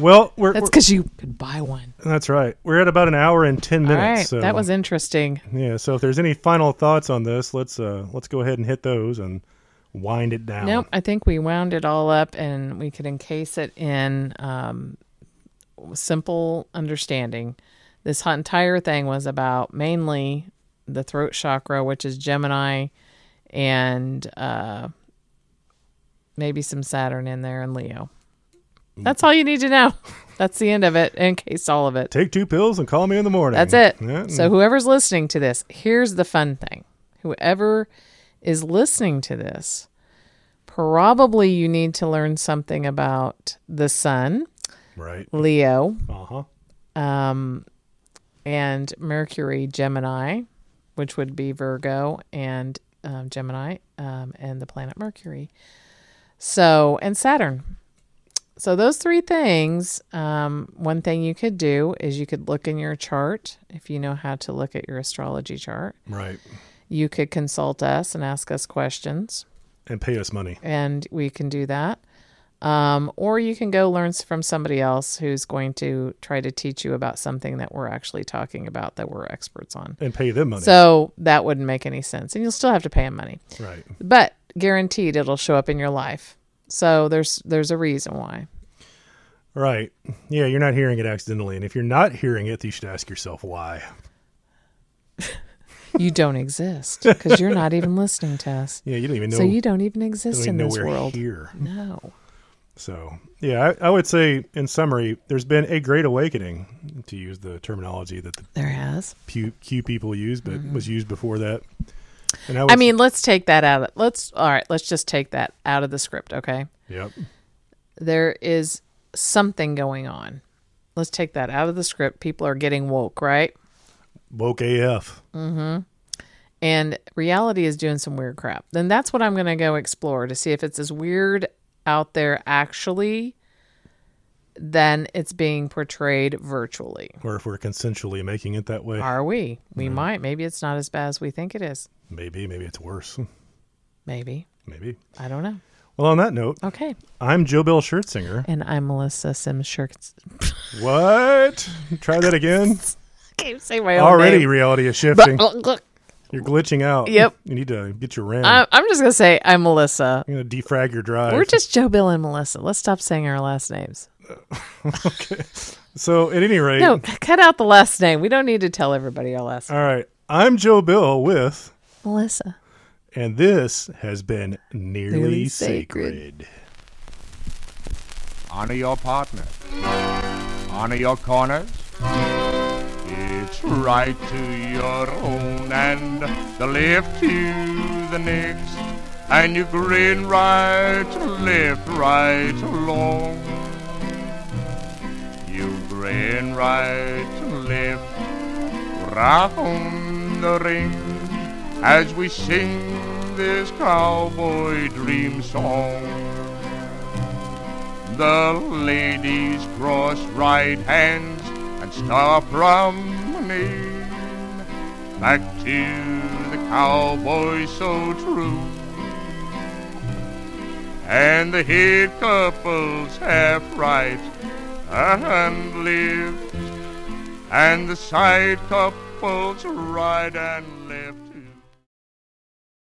Well, we're, That's because you could buy one. that's right. We're at about an hour and ten minutes. right, so that was interesting. yeah. So if there's any final thoughts on this, let's uh let's go ahead and hit those and wind it down. Nope, I think we wound it all up and we could encase it in um, simple understanding. This entire thing was about mainly the throat chakra, which is Gemini, and uh, maybe some Saturn in there and Leo. That's all you need to know. That's the end of it. Encase all of it. Take two pills and call me in the morning. That's it. Yeah, So whoever's listening to this, here's the fun thing. Whoever is listening to this, probably you need to learn something about the sun, right. Leo, Uh huh. um, and Mercury, Gemini, which would be Virgo and um, Gemini, um, and the planet Mercury. So, and Saturn. So, those three things, um, one thing you could do is you could look in your chart if you know how to look at your astrology chart. Right. You could consult us and ask us questions, And pay us money. and we can do that. Um, or you can go learn from somebody else who's going to try to teach you about something that we're actually talking about that we're experts on. And pay them money. So that wouldn't make any sense. And you'll still have to pay them money. right. But guaranteed it'll show up in your life. So there's there's a reason why. Right. Yeah, you're not hearing it accidentally. And if you're not hearing it, you should ask yourself why. You don't exist because you're not even listening to us. Yeah, you don't even know. So you don't even don't exist even in this world. here. No. So, yeah, I, I would say, in summary, there's been a great awakening, to use the terminology that the There has. Q, Q people use, but mm-hmm. was used before that. And Mm-hmm. I mean, let's take that out of let's all right, let's just take that out of the script, okay? yep, There is something going on. Let's take that out of the script. People are getting woke, right? woke AF. Mm-hmm. and reality is doing some weird crap. Then that's what I'm going to go explore to see if it's as weird out there actually than it's being portrayed virtually. Or if we're consensually making it that way, Are we? We might. Maybe it's not as bad as we think it is. Maybe, maybe it's worse. Maybe. Maybe. I don't know. Well, on that note, Okay. I'm Joe Bill Schertzinger. And I'm Melissa Sims Shirts. What? Try that again. Can't say my own Already, name. reality is shifting. You're glitching out. Yep. You need to get your RAM. I- I'm just going to say I'm Melissa. You're gonna defrag your drive. We're just Joe, Bill, and Melissa. Let's stop saying our last names. Okay. So at any rate. No, cut out the last name. We don't need to tell everybody our last name. All right. I'm Joe Bill with, Melissa. and this has been nearly, Nearly sacred. Sacred. Honor your partner. Honor your corners. It's right to your own and the left to the next. And you grin right, to left, right, along. You and right and left round the ring as we sing this cowboy dream song. The ladies cross right hands and stop running back to the cowboy so true. And the head couples half right and left, and the side couples right and left.